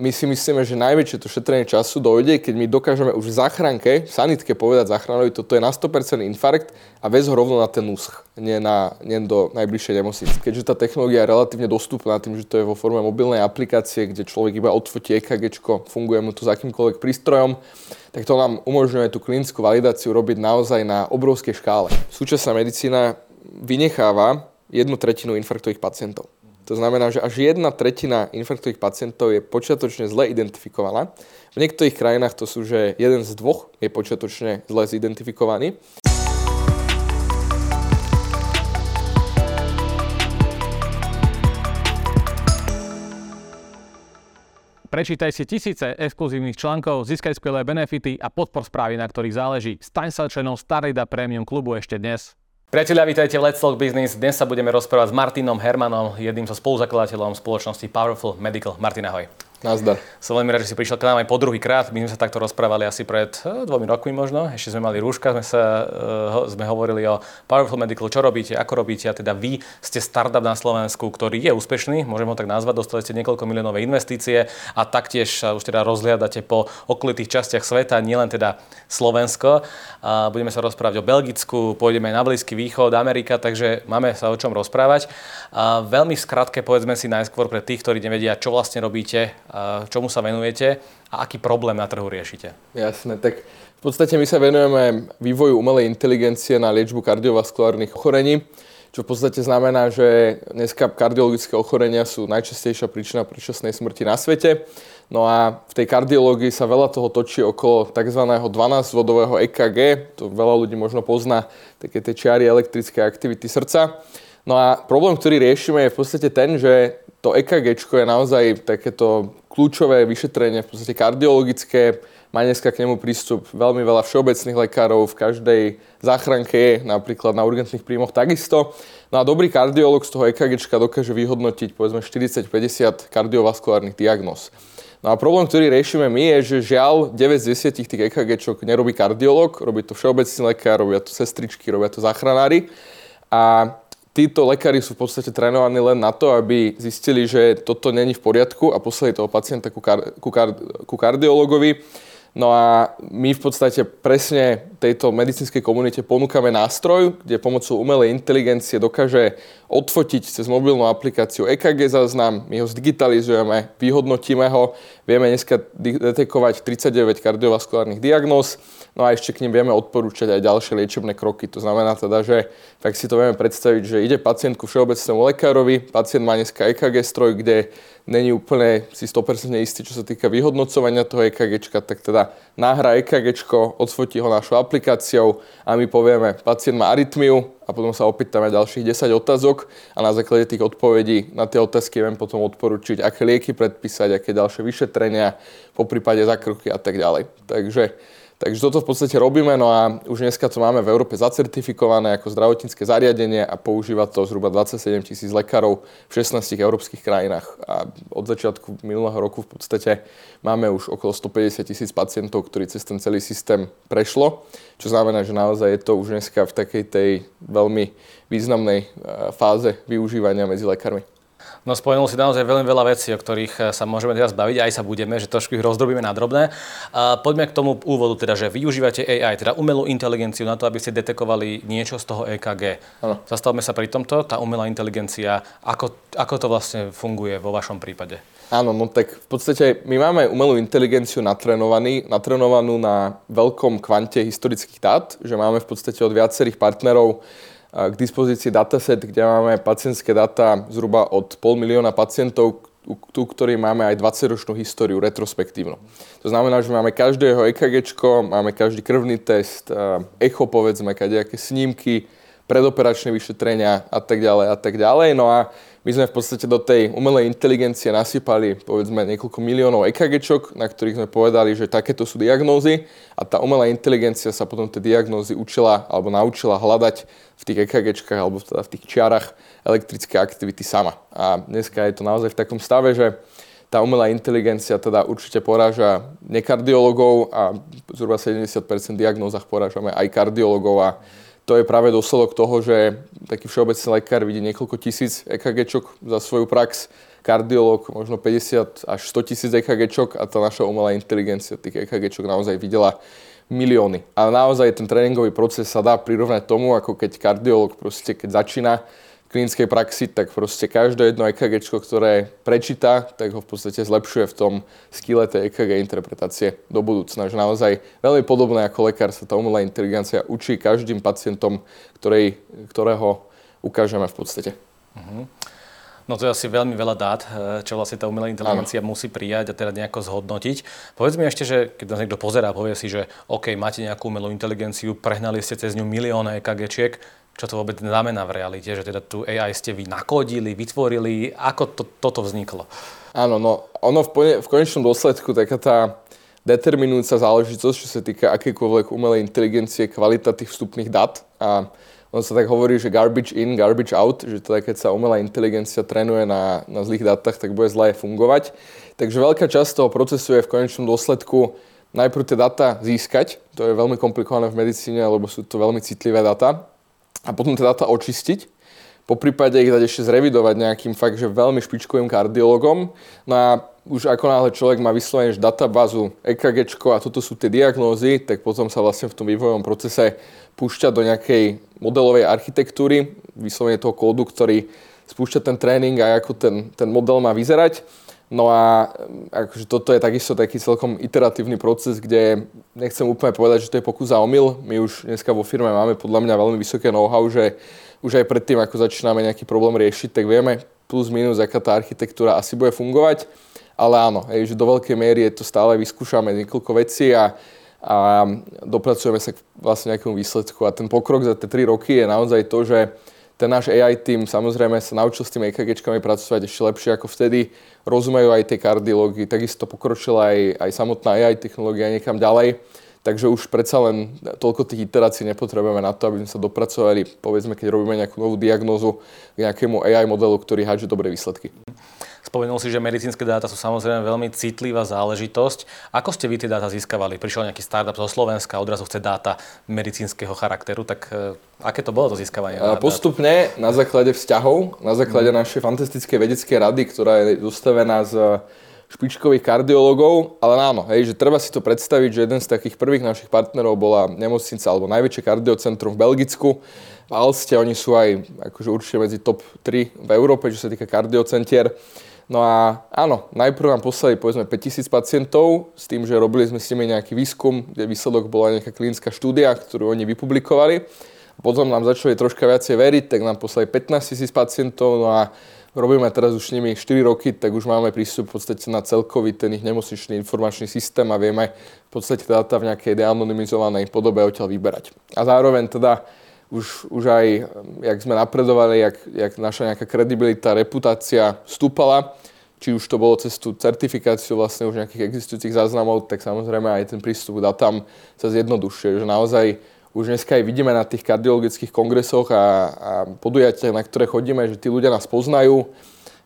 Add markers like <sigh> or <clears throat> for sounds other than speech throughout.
my si myslíme, že najväčšie to šetrenie času dojde, keď my dokážeme už v záchranke, v sanitke povedať záchranovi, toto je na 100% infarkt a vez ho rovno na ten úsch, nie, na, nie do najbližšej nemocnice. Keďže tá technológia je relatívne dostupná tým, že to je vo forme mobilnej aplikácie, kde človek iba odfotí EKG, funguje mu to s akýmkoľvek prístrojom, tak to nám umožňuje tú klinickú validáciu robiť naozaj na obrovskej škále. Súčasná medicína vynecháva jednu tretinu infarktových pacientov. To znamená, že až jedna tretina infarktových pacientov je počiatočne zle identifikovaná. V niektorých krajinách to sú, že jeden z dvoch je počiatočne zle zidentifikovaný. Prečítaj si tisíce exkluzívnych článkov, získaj skvelé benefity a podpor správy, na ktorých záleží. Staň sa členom Starida Premium klubu ešte dnes. Priatelia, vítajte v Let's Talk Business. Dnes sa budeme rozprávať s Martinom Hermanom, jedným zo spoluzakladateľom spoločnosti Powerful Medical. Martin, ahoj. Nazdar. Som veľmi rád, že si prišiel k nám aj po druhý krát. My sme sa takto rozprávali asi pred eh, dvomi rokmi možno. Ešte sme mali rúška, sme, sa, uh, sme hovorili o Powerful Medical, čo robíte, ako robíte. A teda vy ste startup na Slovensku, ktorý je úspešný, môžem ho tak nazvať, dostali ste niekoľko miliónové investície a taktiež už teda rozhliadate po okolitých častiach sveta, nielen teda Slovensko. Uh, budeme sa rozprávať o Belgicku, pôjdeme aj na Blízky východ, Amerika, takže máme sa o čom rozprávať. Uh, veľmi skratke povedzme si najskôr pre tých, ktorí nevedia, čo vlastne robíte čomu sa venujete a aký problém na trhu riešite. Jasné, tak v podstate my sa venujeme vývoju umelej inteligencie na liečbu kardiovaskulárnych ochorení, čo v podstate znamená, že dneska kardiologické ochorenia sú najčastejšia príčina predčasnej smrti na svete. No a v tej kardiológii sa veľa toho točí okolo tzv. 12-vodového EKG, to veľa ľudí možno pozná, také tie čiary elektrické aktivity srdca. No a problém, ktorý riešime je v podstate ten, že to EKG je naozaj takéto kľúčové vyšetrenie, v podstate kardiologické. Má dneska k nemu prístup veľmi veľa všeobecných lekárov, v každej záchranke je, napríklad na urgentných príjmoch takisto. No a dobrý kardiolog z toho EKG dokáže vyhodnotiť povedzme 40-50 kardiovaskulárnych diagnóz. No a problém, ktorý riešime my, je, že žiaľ 9 z 10 tých EKG nerobí kardiolog, robí to všeobecný lekár, robia to sestričky, robia to záchranári. A títo lekári sú v podstate trénovaní len na to, aby zistili, že toto není v poriadku a poslali toho pacienta ku, kar, ku, kar, ku kardiologovi. No a my v podstate presne tejto medicínskej komunite ponúkame nástroj, kde pomocou umelej inteligencie dokáže odfotiť cez mobilnú aplikáciu EKG záznam, my ho zdigitalizujeme, vyhodnotíme ho, vieme dneska detekovať 39 kardiovaskulárnych diagnóz, No a ešte k ním vieme odporúčať aj ďalšie liečebné kroky. To znamená teda, že tak si to vieme predstaviť, že ide pacient ku všeobecnému lekárovi, pacient má dneska EKG stroj, kde není úplne si 100% istý, čo sa týka vyhodnocovania toho EKG, tak teda náhra EKG, odfotí ho našou aplikáciou a my povieme, pacient má arytmiu a potom sa opýtame ďalších 10 otázok a na základe tých odpovedí na tie otázky viem potom odporučiť, aké lieky predpísať, aké ďalšie vyšetrenia, po prípade zakroky a tak ďalej. Takže Takže toto v podstate robíme, no a už dneska to máme v Európe zacertifikované ako zdravotnícke zariadenie a používa to zhruba 27 tisíc lekárov v 16 európskych krajinách. A od začiatku minulého roku v podstate máme už okolo 150 tisíc pacientov, ktorí cez ten celý systém prešlo, čo znamená, že naozaj je to už dneska v takej tej veľmi významnej eh, fáze využívania medzi lekármi. No spomenul si naozaj veľmi veľa vecí, o ktorých eh, sa môžeme teraz baviť, aj sa budeme, že trošku ich rozdrobíme na drobné. A poďme k tomu úvodu, teda, že využívate AI, teda umelú inteligenciu na to, aby ste detekovali niečo z toho EKG. Ano. Zastavme sa pri tomto, tá umelá inteligencia, ako, ako to vlastne funguje vo vašom prípade? Áno, no tak v podstate my máme umelú inteligenciu natrenovaný, natrenovanú na veľkom kvante historických dát, že máme v podstate od viacerých partnerov k dispozícii dataset, kde máme pacientské data zhruba od pol milióna pacientov, tu, ktorý máme aj 20-ročnú históriu retrospektívnu. To znamená, že máme každého EKG, máme každý krvný test, echo povedzme, kadejaké snímky, predoperačné vyšetrenia a tak ďalej a tak ďalej. No a my sme v podstate do tej umelej inteligencie nasypali povedzme niekoľko miliónov EKG, na ktorých sme povedali, že takéto sú diagnózy a tá umelá inteligencia sa potom tie diagnózy učila alebo naučila hľadať v tých EKG alebo teda v tých čiarach elektrické aktivity sama. A dneska je to naozaj v takom stave, že tá umelá inteligencia teda určite poráža nekardiologov a zhruba 70% diagnózach porážame aj kardiologov a to je práve dôsledok toho, že taký všeobecný lekár vidí niekoľko tisíc EKGčok za svoju prax, kardiolog možno 50 až 100 tisíc EKGčok a tá naša umelá inteligencia tých EKGčok naozaj videla milióny. A naozaj ten tréningový proces sa dá prirovnať tomu, ako keď kardiolog proste, keď začína klinickej praxi, tak proste každé jedno EKG, ktoré prečíta, tak ho v podstate zlepšuje v tom skille tej EKG interpretácie do budúcna. Že naozaj veľmi podobné ako lekár sa tá umelá inteligencia učí každým pacientom, ktorej, ktorého ukážeme v podstate. Uh-huh. No to je asi veľmi veľa dát, eh, čo vlastne tá umelá inteligencia ano. musí prijať a teda nejako zhodnotiť. Povedz mi ešte, že keď nás niekto pozerá a povie si, že OK, máte nejakú umelú inteligenciu, prehnali ste cez ňu milióny EKGčiek, čo to vôbec znamená v realite, že teda tu AI ste vy nakodili, vytvorili, ako to, toto vzniklo? Áno, no ono v, v konečnom dôsledku taká tá determinujúca záležitosť, čo sa týka akékoľvek umelej inteligencie, kvalita tých vstupných dát a ono sa tak hovorí, že garbage in, garbage out, že teda keď sa umelá inteligencia trénuje na, na zlých dátach, tak bude zle fungovať. Takže veľká časť toho procesu je v konečnom dôsledku najprv tie dáta získať, to je veľmi komplikované v medicíne, lebo sú to veľmi citlivé dáta a potom tie dáta očistiť. Po prípade ich dať ešte zrevidovať nejakým fakt, že veľmi špičkovým kardiologom. No a už ako náhle človek má vyslovene databázu EKG a toto sú tie diagnózy, tak potom sa vlastne v tom vývojovom procese púšťa do nejakej modelovej architektúry, vyslovene toho kódu, ktorý spúšťa ten tréning a ako ten, ten model má vyzerať. No a akože toto je takisto taký celkom iteratívny proces, kde nechcem úplne povedať, že to je pokus a omyl. My už dneska vo firme máme podľa mňa veľmi vysoké know-how, že už aj predtým, ako začíname nejaký problém riešiť, tak vieme plus minus, aká tá architektúra asi bude fungovať. Ale áno, hej, že do veľkej miery je to stále vyskúšame niekoľko vecí a, a dopracujeme sa k vlastne nejakému výsledku. A ten pokrok za tie 3 roky je naozaj to, že ten náš AI tým samozrejme sa naučil s tými EKGčkami pracovať ešte lepšie ako vtedy. Rozumejú aj tie kardiológy, takisto pokročila aj, aj samotná AI technológia niekam ďalej. Takže už predsa len toľko tých iterácií nepotrebujeme na to, aby sme sa dopracovali, povedzme, keď robíme nejakú novú diagnózu k nejakému AI modelu, ktorý hádže dobré výsledky. Spomenul si, že medicínske dáta sú samozrejme veľmi citlivá záležitosť. Ako ste vy tie dáta získavali? Prišiel nejaký startup zo Slovenska, odrazu chce dáta medicínskeho charakteru, tak e, aké to bolo to získavanie? Postupne na základe vzťahov, na základe mm. našej fantastickej vedeckej rady, ktorá je zostavená z špičkových kardiologov, ale áno, hej, že treba si to predstaviť, že jeden z takých prvých našich partnerov bola nemocnica alebo najväčšie kardiocentrum v Belgicku. V Alste oni sú aj akože určite medzi top 3 v Európe, čo sa týka kardiocentier. No a áno, najprv nám poslali povedzme 5000 pacientov s tým, že robili sme s nimi nejaký výskum, kde výsledok bola nejaká klinická štúdia, ktorú oni vypublikovali. Potom nám začali troška viacej veriť, tak nám poslali 15 000 pacientov, no a robíme teraz už s nimi 4 roky, tak už máme prístup v podstate na celkový ten ich nemocničný informačný systém a vieme v podstate dáta v nejakej deanonymizovanej podobe odtiaľ vyberať. A zároveň teda už, už aj, jak sme napredovali, jak, jak naša nejaká kredibilita, reputácia stúpala, či už to bolo cez tú certifikáciu vlastne už nejakých existujúcich záznamov, tak samozrejme aj ten prístup k datám sa zjednodušuje, že naozaj už dneska aj vidíme na tých kardiologických kongresoch a, a podujatiach, na ktoré chodíme, že tí ľudia nás poznajú,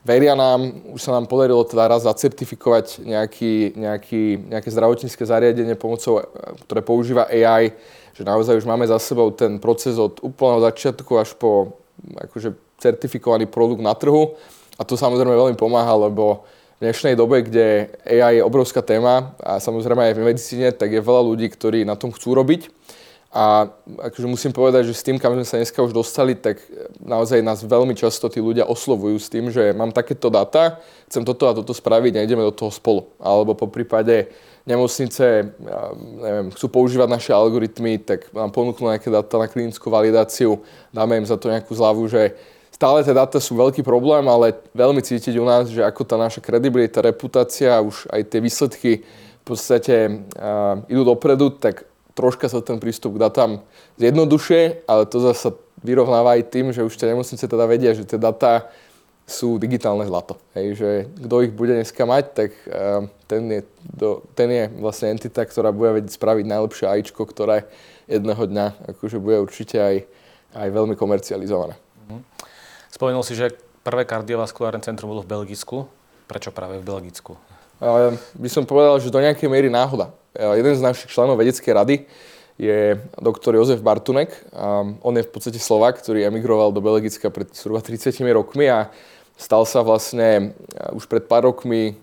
veria nám, už sa nám podarilo teda raz zacertifikovať nejaký, nejaký, nejaké zdravotnícke zariadenie pomocou, ktoré používa AI, že naozaj už máme za sebou ten proces od úplného začiatku až po akože certifikovaný produkt na trhu. A to samozrejme veľmi pomáha, lebo v dnešnej dobe, kde AI je obrovská téma a samozrejme aj v medicíne, tak je veľa ľudí, ktorí na tom chcú robiť. A akože musím povedať, že s tým, kam sme sa dneska už dostali, tak naozaj nás veľmi často tí ľudia oslovujú s tým, že mám takéto dáta, chcem toto a toto spraviť a ideme do toho spolu. Alebo po prípade nemocnice neviem, chcú používať naše algoritmy, tak nám ponúknú nejaké dáta na klinickú validáciu, dáme im za to nejakú zľavu, že stále tie dáta sú veľký problém, ale veľmi cítiť u nás, že ako tá naša kredibilita, reputácia, už aj tie výsledky v podstate uh, idú dopredu, tak troška sa ten prístup k datám zjednodušuje, ale to zase vyrovnáva aj tým, že už tie nemocnice teda vedia, že tie dáta sú digitálne zlato. Hej, že kto ich bude dneska mať, tak uh, ten, je, do, ten je vlastne entita, ktorá bude vedieť spraviť najlepšie AIčko, ktoré jedného dňa akože bude určite aj, aj veľmi komercializované. Mhm. Spomenul si, že prvé kardiovaskulárne centrum bolo v Belgicku. Prečo práve v Belgicku? By som povedal, že do nejakej miery náhoda. Uh, jeden z našich členov vedeckej rady je doktor Jozef Bartunek. On je v podstate Slovak, ktorý emigroval do Belgicka pred zhruba 30 rokmi a stal sa vlastne už pred pár rokmi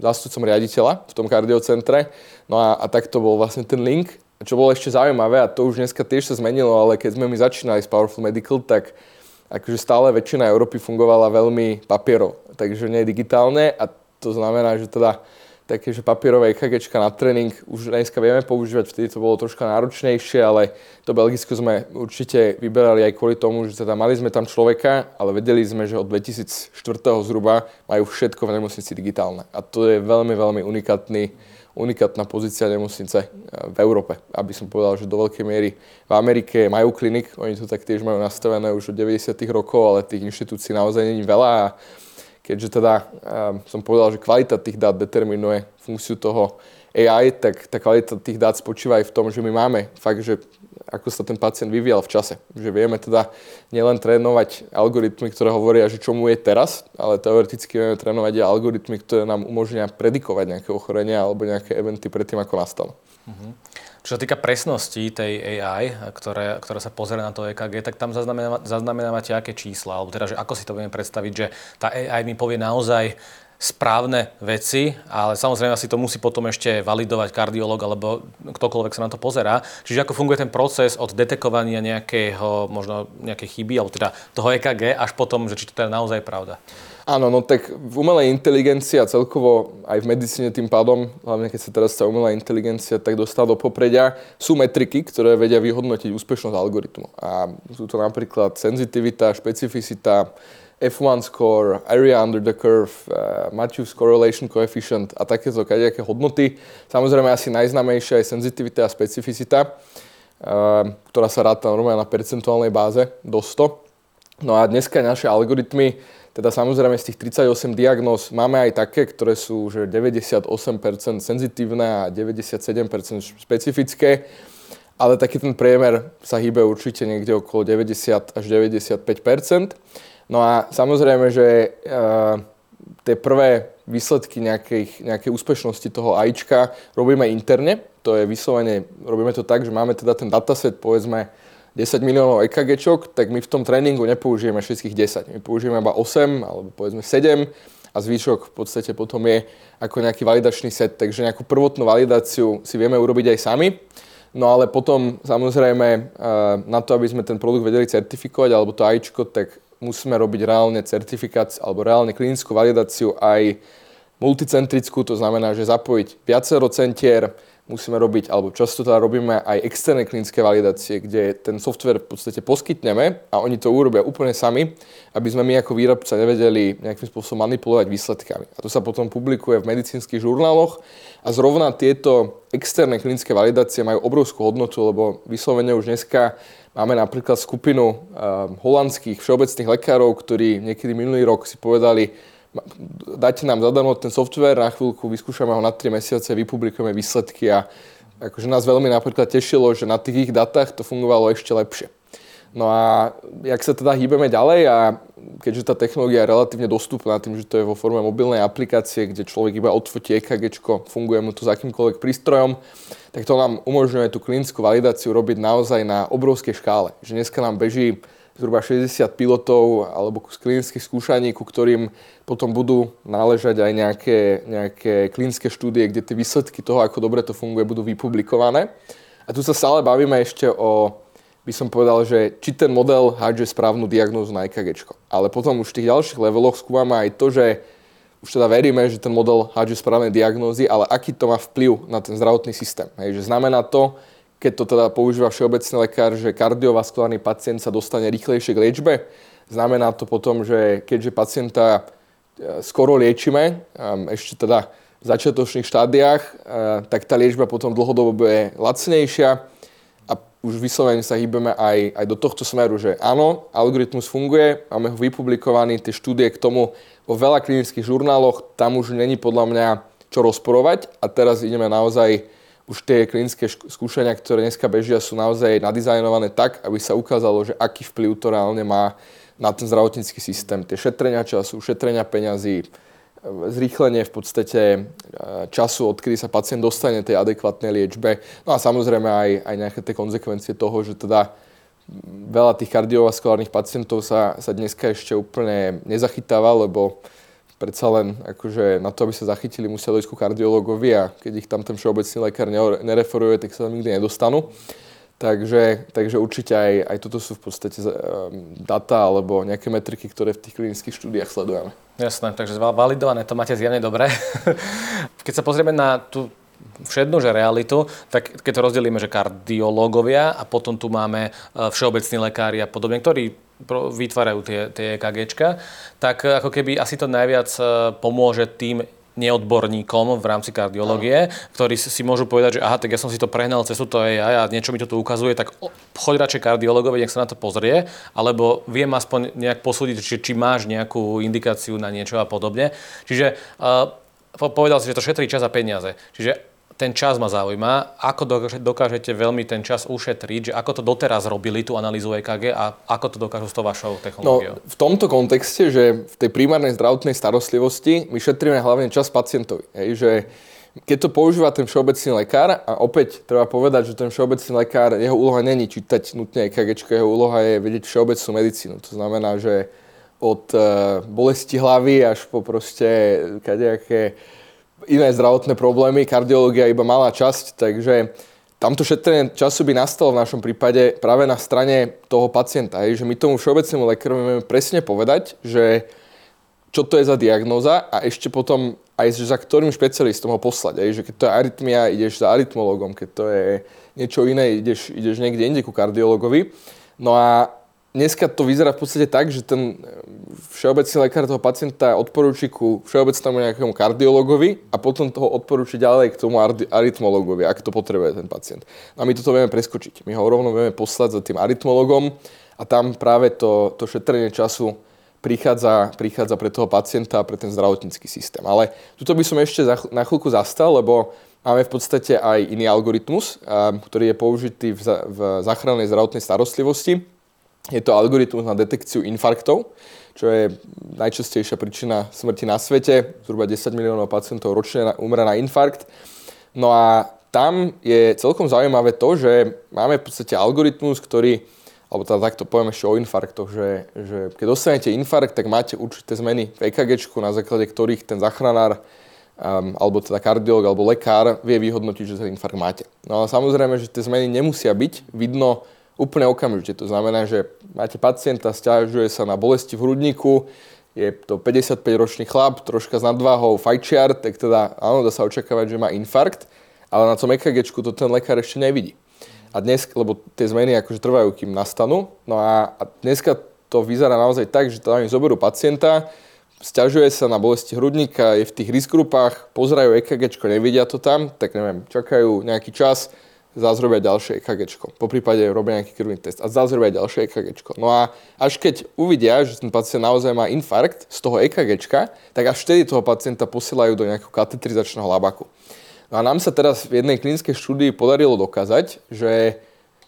zástupcom riaditeľa v tom kardiocentre. No a, a tak to bol vlastne ten link. Čo bolo ešte zaujímavé, a to už dneska tiež sa zmenilo, ale keď sme my začínali s Powerful Medical, tak akože stále väčšina Európy fungovala veľmi papierov, takže nie digitálne a to znamená, že teda také, že papierové EKG na tréning už dneska vieme používať, vtedy to bolo troška náročnejšie, ale to Belgicko sme určite vyberali aj kvôli tomu, že teda mali sme tam človeka, ale vedeli sme, že od 2004. zhruba majú všetko v nemocnici digitálne. A to je veľmi, veľmi unikátny, unikátna pozícia nemocnice eh, v Európe. Aby som povedal, že do veľkej miery v Amerike majú klinik, oni to tak tiež majú nastavené už od 90. rokov, ale tých inštitúcií naozaj není veľa a keďže teda um, som povedal, že kvalita tých dát determinuje funkciu toho AI, tak tá kvalita tých dát spočíva aj v tom, že my máme fakt, že ako sa ten pacient vyvíjal v čase. Že vieme teda nielen trénovať algoritmy, ktoré hovoria, že čo mu je teraz, ale teoreticky vieme trénovať aj algoritmy, ktoré nám umožnia predikovať nejaké ochorenia alebo nejaké eventy predtým, ako nastanú. Uh-huh. Čo sa týka presnosti tej AI, ktoré, ktorá sa pozrie na to EKG, tak tam zaznamenávate aké čísla, alebo teda, že ako si to budeme predstaviť, že tá AI mi povie naozaj správne veci, ale samozrejme si to musí potom ešte validovať kardiolog alebo ktokoľvek sa na to pozerá. Čiže ako funguje ten proces od detekovania nejakého, možno nejakej chyby, alebo teda toho EKG, až potom, že či to teda naozaj je pravda. Áno, no tak v umelej inteligencii a celkovo aj v medicíne tým pádom, hlavne keď sa teraz tá umelá inteligencia tak dostala do popredia, sú metriky, ktoré vedia vyhodnotiť úspešnosť algoritmu. A sú to napríklad senzitivita, špecificita, F1 score, area under the curve, uh, Matthews correlation coefficient a takéto kadejaké hodnoty. Samozrejme asi najznamejšia je senzitivita a specificita, uh, ktorá sa ráta normálne na percentuálnej báze do 100. No a dneska naše algoritmy teda samozrejme z tých 38 diagnóz máme aj také, ktoré sú že 98% senzitívne a 97% špecifické, ale taký ten priemer sa hýbe určite niekde okolo 90 až 95%. No a samozrejme, že uh, tie prvé výsledky nejakej, nejakej úspešnosti toho AIčka robíme interne. To je vyslovene, robíme to tak, že máme teda ten dataset, povedzme, 10 miliónov EKG, tak my v tom tréningu nepoužijeme všetkých 10. My použijeme iba 8 alebo povedzme 7 a zvyšok v podstate potom je ako nejaký validačný set, takže nejakú prvotnú validáciu si vieme urobiť aj sami. No ale potom samozrejme eh, na to, aby sme ten produkt vedeli certifikovať alebo to AIčko, tak musíme robiť reálne certifikáciu alebo reálne klinickú validáciu aj multicentrickú, to znamená, že zapojiť viacero centier, musíme robiť, alebo často teda robíme aj externé klinické validácie, kde ten software v podstate poskytneme a oni to urobia úplne sami, aby sme my ako výrobca nevedeli nejakým spôsobom manipulovať výsledkami. A to sa potom publikuje v medicínskych žurnáloch a zrovna tieto externé klinické validácie majú obrovskú hodnotu, lebo vyslovene už dneska máme napríklad skupinu uh, holandských všeobecných lekárov, ktorí niekedy minulý rok si povedali, dajte nám zadarmo ten software, na chvíľku vyskúšame ho na 3 mesiace, vypublikujeme výsledky a akože nás veľmi napríklad tešilo, že na tých ich datách to fungovalo ešte lepšie. No a jak sa teda hýbeme ďalej a keďže tá technológia je relatívne dostupná tým, že to je vo forme mobilnej aplikácie, kde človek iba odfotí EKG, funguje mu to s akýmkoľvek prístrojom, tak to nám umožňuje tú klinickú validáciu robiť naozaj na obrovskej škále. Že dneska nám beží zhruba 60 pilotov alebo z klinických skúšaní, ku ktorým potom budú náležať aj nejaké, nejaké klinické štúdie, kde tie výsledky toho, ako dobre to funguje, budú vypublikované. A tu sa stále bavíme ešte o, by som povedal, že či ten model hádže správnu diagnózu na EKG. Ale potom už v tých ďalších leveloch skúmame aj to, že už teda veríme, že ten model hádže správne diagnózy, ale aký to má vplyv na ten zdravotný systém. Hej, že znamená to, keď to teda používa všeobecný lekár, že kardiovaskulárny pacient sa dostane rýchlejšie k liečbe. Znamená to potom, že keďže pacienta e, skoro liečime, ešte teda v začiatočných štádiách, e, tak tá liečba potom dlhodobo bude lacnejšia už vyslovene sa hýbeme aj, aj do tohto smeru, že áno, algoritmus funguje, máme ho vypublikovaný, tie štúdie k tomu vo veľa klinických žurnáloch, tam už není podľa mňa čo rozporovať a teraz ideme naozaj už tie klinické skúšania, ktoré dneska bežia, sú naozaj nadizajnované tak, aby sa ukázalo, že aký vplyv to reálne má na ten zdravotnícky systém. Tie šetrenia času, šetrenia peňazí, zrýchlenie v podstate e, času, odkedy sa pacient dostane tej adekvátnej liečbe. No a samozrejme aj, aj nejaké tie konsekvencie toho, že teda veľa tých kardiovaskulárnych pacientov sa, sa dneska ešte úplne nezachytáva, lebo predsa len akože na to, aby sa zachytili, musia dojsť ku kardiologovi a keď ich tam ten všeobecný lekár nereferuje, tak sa tam nikdy nedostanú. Takže, takže určite aj, aj toto sú v podstate um, data alebo nejaké metriky, ktoré v tých klinických štúdiách sledujeme. Jasné, takže validované to máte zjavne dobre. <laughs> Keď sa pozrieme na tú všednú, že realitu, tak keď to rozdelíme, že kardiológovia a potom tu máme e, všeobecní lekári a podobne, ktorí vytvárajú tie, tie EKGčka, tak ako keby asi to najviac pomôže tým neodborníkom v rámci kardiológie, ktorí si môžu povedať, že aha, tak ja som si to prehnal cez to AI a niečo mi to tu ukazuje, tak choď radšej kardiológovi, nech sa na to pozrie, alebo viem aspoň nejak posúdiť, či, či máš nejakú indikáciu na niečo a podobne. Čiže uh, povedal si, že to šetrí čas a peniaze. Čiže ten čas ma zaujíma, ako dokážete veľmi ten čas ušetriť, že ako to doteraz robili tú analýzu EKG a ako to dokážu s tou vašou technológiou? No, v tomto kontexte, že v tej primárnej zdravotnej starostlivosti my šetríme hlavne čas pacientovi. Hej, že keď to používa ten všeobecný lekár, a opäť treba povedať, že ten všeobecný lekár, jeho úloha není čítať nutne EKG, jeho úloha je vedieť všeobecnú medicínu. To znamená, že od uh, bolesti hlavy až po proste kadejaké iné zdravotné problémy, kardiológia iba malá časť, takže tamto šetrenie času by nastalo v našom prípade práve na strane toho pacienta, hej, že my tomu všeobecnému lekárovi vieme presne povedať, že čo to je za diagnóza a ešte potom aj za ktorým špecialistom ho poslať. Hej, že keď to je arytmia, ideš za arytmologom, keď to je niečo iné, ideš, ideš niekde inde ku kardiologovi. No a dneska to vyzerá v podstate tak, že ten eh, všeobecný lekár toho pacienta odporúči ku všeobecnému nejakému kardiologovi a potom toho odporúči ďalej k tomu arytmologovi, ak to potrebuje ten pacient. No a my toto vieme preskočiť. My ho rovno vieme poslať za tým arytmologom a tam práve to, to šetrenie času prichádza, prichádza pre toho pacienta a pre ten zdravotnícky systém. Ale tuto by som ešte na chvíľku zastal, lebo máme v podstate aj iný algoritmus, a, ktorý je použitý v záchrannej zdravotnej starostlivosti je to algoritmus na detekciu infarktov, čo je najčastejšia príčina smrti na svete. Zhruba 10 miliónov pacientov ročne umre na infarkt. No a tam je celkom zaujímavé to, že máme v podstate algoritmus, ktorý, alebo teda takto poviem ešte o infarktoch, že, že keď dostanete infarkt, tak máte určité zmeny v EKG, na základe ktorých ten zachranár um, alebo teda kardiolog alebo lekár vie vyhodnotiť, že ten infarkt máte. No a samozrejme, že tie zmeny nemusia byť. Vidno úplne okamžite. To znamená, že máte pacienta, stiažuje sa na bolesti v hrudníku, je to 55-ročný chlap, troška s nadváhou, fajčiar, tak teda áno, dá sa očakávať, že má infarkt, ale na tom EKG to ten lekár ešte nevidí. A dnes, lebo tie zmeny akože trvajú, kým nastanú, no a, a dneska to vyzerá naozaj tak, že tam zoberú pacienta, stiažuje sa na bolesti hrudníka, je v tých risk grupách, pozerajú EKG, nevidia to tam, tak neviem, čakajú nejaký čas, zás ďalšie EKG. Po prípade robia nejaký krvný test a zás ďalšie EKG. No a až keď uvidia, že ten pacient naozaj má infarkt z toho EKG, tak až vtedy toho pacienta posielajú do nejakého katetrizačného labaku. No a nám sa teraz v jednej klinickej štúdii podarilo dokázať, že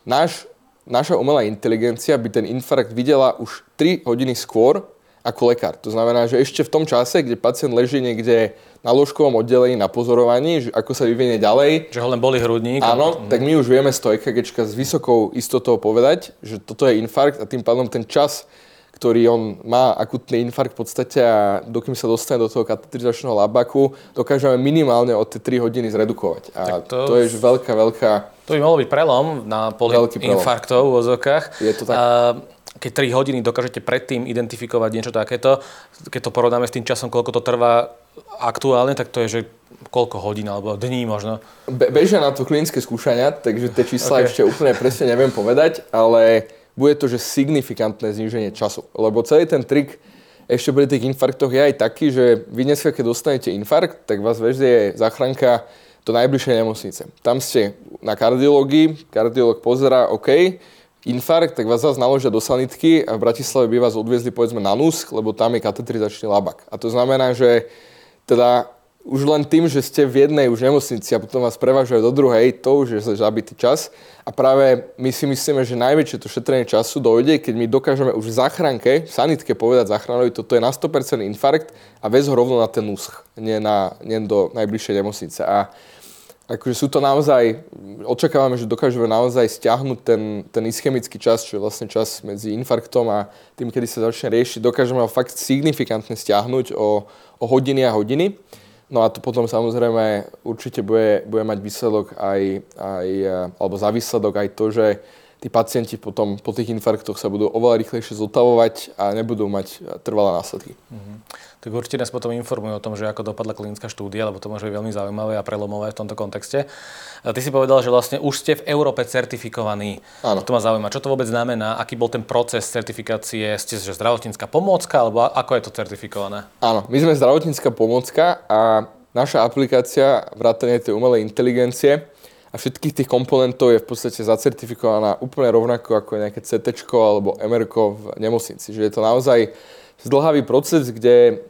náš, naša umelá inteligencia by ten infarkt videla už 3 hodiny skôr ako lekár. To znamená, že ešte v tom čase, kde pacient leží niekde na ložkovom oddelení na pozorovaní, že ako sa vyvinie ďalej. Že ho len boli hrudník. Áno, tak my už vieme z toho EKG s vysokou istotou povedať, že toto je infarkt a tým pádom ten čas, ktorý on má akutný infarkt v podstate a dokým sa dostane do toho katetrizačného labaku, dokážeme minimálne od tie 3 hodiny zredukovať. A to, to je už veľká, veľká... To by mohlo byť prelom na poli infarktov v ozokách. Je to tak. Uh, keď 3 hodiny dokážete predtým identifikovať niečo takéto, keď to porovnáme s tým časom, koľko to trvá aktuálne, tak to je, že koľko hodín alebo dní možno? Be- bežia na to klinické skúšania, takže tie čísla okay. ešte úplne presne neviem povedať, ale bude to, že signifikantné zníženie času. Lebo celý ten trik ešte pri tých infarktoch je aj taký, že vy dneska, keď dostanete infarkt, tak vás vezie záchranka do najbližšej nemocnice. Tam ste na kardiológii, kardiológ pozera, OK, infarkt, tak vás zase naložia do sanitky a v Bratislave by vás odviezli povedzme na NUSK, lebo tam je katetrizačný labak. A to znamená, že teda už len tým, že ste v jednej už nemocnici a potom vás prevážajú do druhej, to už je zabitý čas. A práve my si myslíme, že najväčšie to šetrenie času dojde, keď my dokážeme už v záchranke, v sanitke povedať záchranovi, toto je na 100% infarkt a vez ho rovno na ten úsch, nie, na, nie do najbližšej nemocnice. A akože sú to naozaj, očakávame, že dokážeme naozaj stiahnuť ten, ten ischemický čas, čo je vlastne čas medzi infarktom a tým, kedy sa začne riešiť, dokážeme ho fakt signifikantne stiahnuť o, o hodiny a hodiny. No a to potom samozrejme určite bude, bude mať výsledok aj, aj, alebo za výsledok aj to, že tí pacienti potom po tých infarktoch sa budú oveľa rýchlejšie zotavovať a nebudú mať trvalé následky. Mm-hmm. Tak určite nás potom informujú o tom, že ako dopadla klinická štúdia, lebo to môže byť veľmi zaujímavé a prelomové v tomto kontexte. A ty si povedal, že vlastne už ste v Európe certifikovaní. Áno. To ma zaujíma. Čo to vôbec znamená? Aký bol ten proces certifikácie? Ste že zdravotnícka pomôcka alebo ako je to certifikované? Áno, my sme zdravotnícka pomôcka a naša aplikácia vrátane tej umelej inteligencie a všetkých tých komponentov je v podstate zacertifikovaná úplne rovnako ako nejaké CT alebo MR v nemocnici. Že je to naozaj zdlhavý proces, kde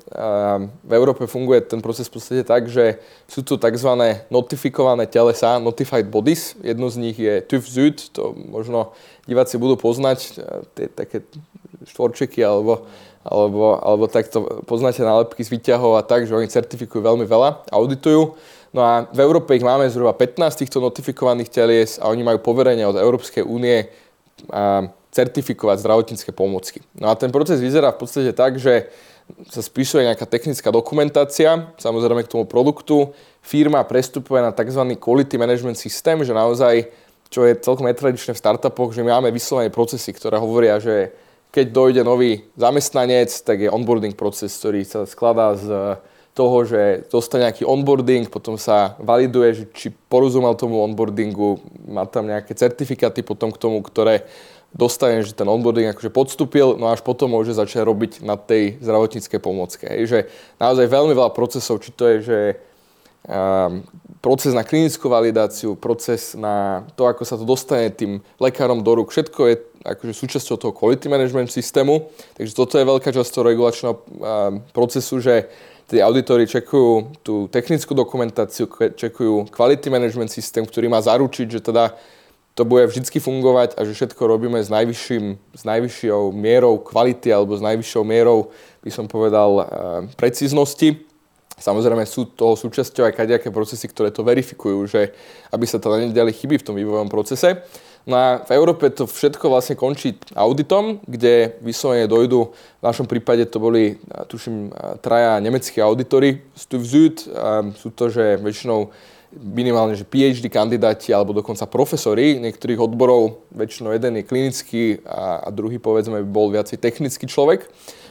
v Európe funguje ten proces v podstate tak, že sú tu tzv. notifikované telesa, notified bodies. Jedno z nich je TÜV Süd, to možno diváci budú poznať, tie také štvorčeky alebo, alebo, alebo takto poznáte nálepky z výťahov a tak, že oni certifikujú veľmi veľa, auditujú. No a v Európe ich máme zhruba 15 týchto notifikovaných telies a oni majú poverenie od Európskej únie certifikovať zdravotnícke pomôcky. No a ten proces vyzerá v podstate tak, že sa spísuje nejaká technická dokumentácia, samozrejme k tomu produktu. Firma prestupuje na tzv. quality management systém, že naozaj, čo je celkom netradičné v startupoch, že my máme vyslovené procesy, ktoré hovoria, že keď dojde nový zamestnanec, tak je onboarding proces, ktorý sa skladá z toho, že dostane nejaký onboarding, potom sa validuje, že či porozumel tomu onboardingu, má tam nejaké certifikáty potom k tomu, ktoré dostane, že ten onboarding akože podstúpil, no až potom môže začať robiť na tej zdravotníckej pomôcke. Hej, že naozaj veľmi veľa procesov, či to je, že um, proces na klinickú validáciu, proces na to, ako sa to dostane tým lekárom do rúk, všetko je akože súčasťou toho quality management systému. Takže toto je veľká časť toho regulačného um, procesu, že tí auditori čekujú tú technickú dokumentáciu, čekujú quality management systém, ktorý má zaručiť, že teda to bude vždy fungovať a že všetko robíme s, najvyšším, s najvyššou mierou kvality alebo s najvyššou mierou, by som povedal, eh, precíznosti. Samozrejme sú toho súčasťou aj kadejaké procesy, ktoré to verifikujú, že aby sa tam nedali chyby v tom vývojovom procese. No a v Európe to všetko vlastne končí auditom, kde vyslovene dojdu, v našom prípade to boli, tuším, traja nemeckí auditory Süd, sú to, že väčšinou minimálne, že PhD kandidáti alebo dokonca profesori niektorých odborov, väčšinou jeden je klinický a, a druhý povedzme by bol viacej technický človek.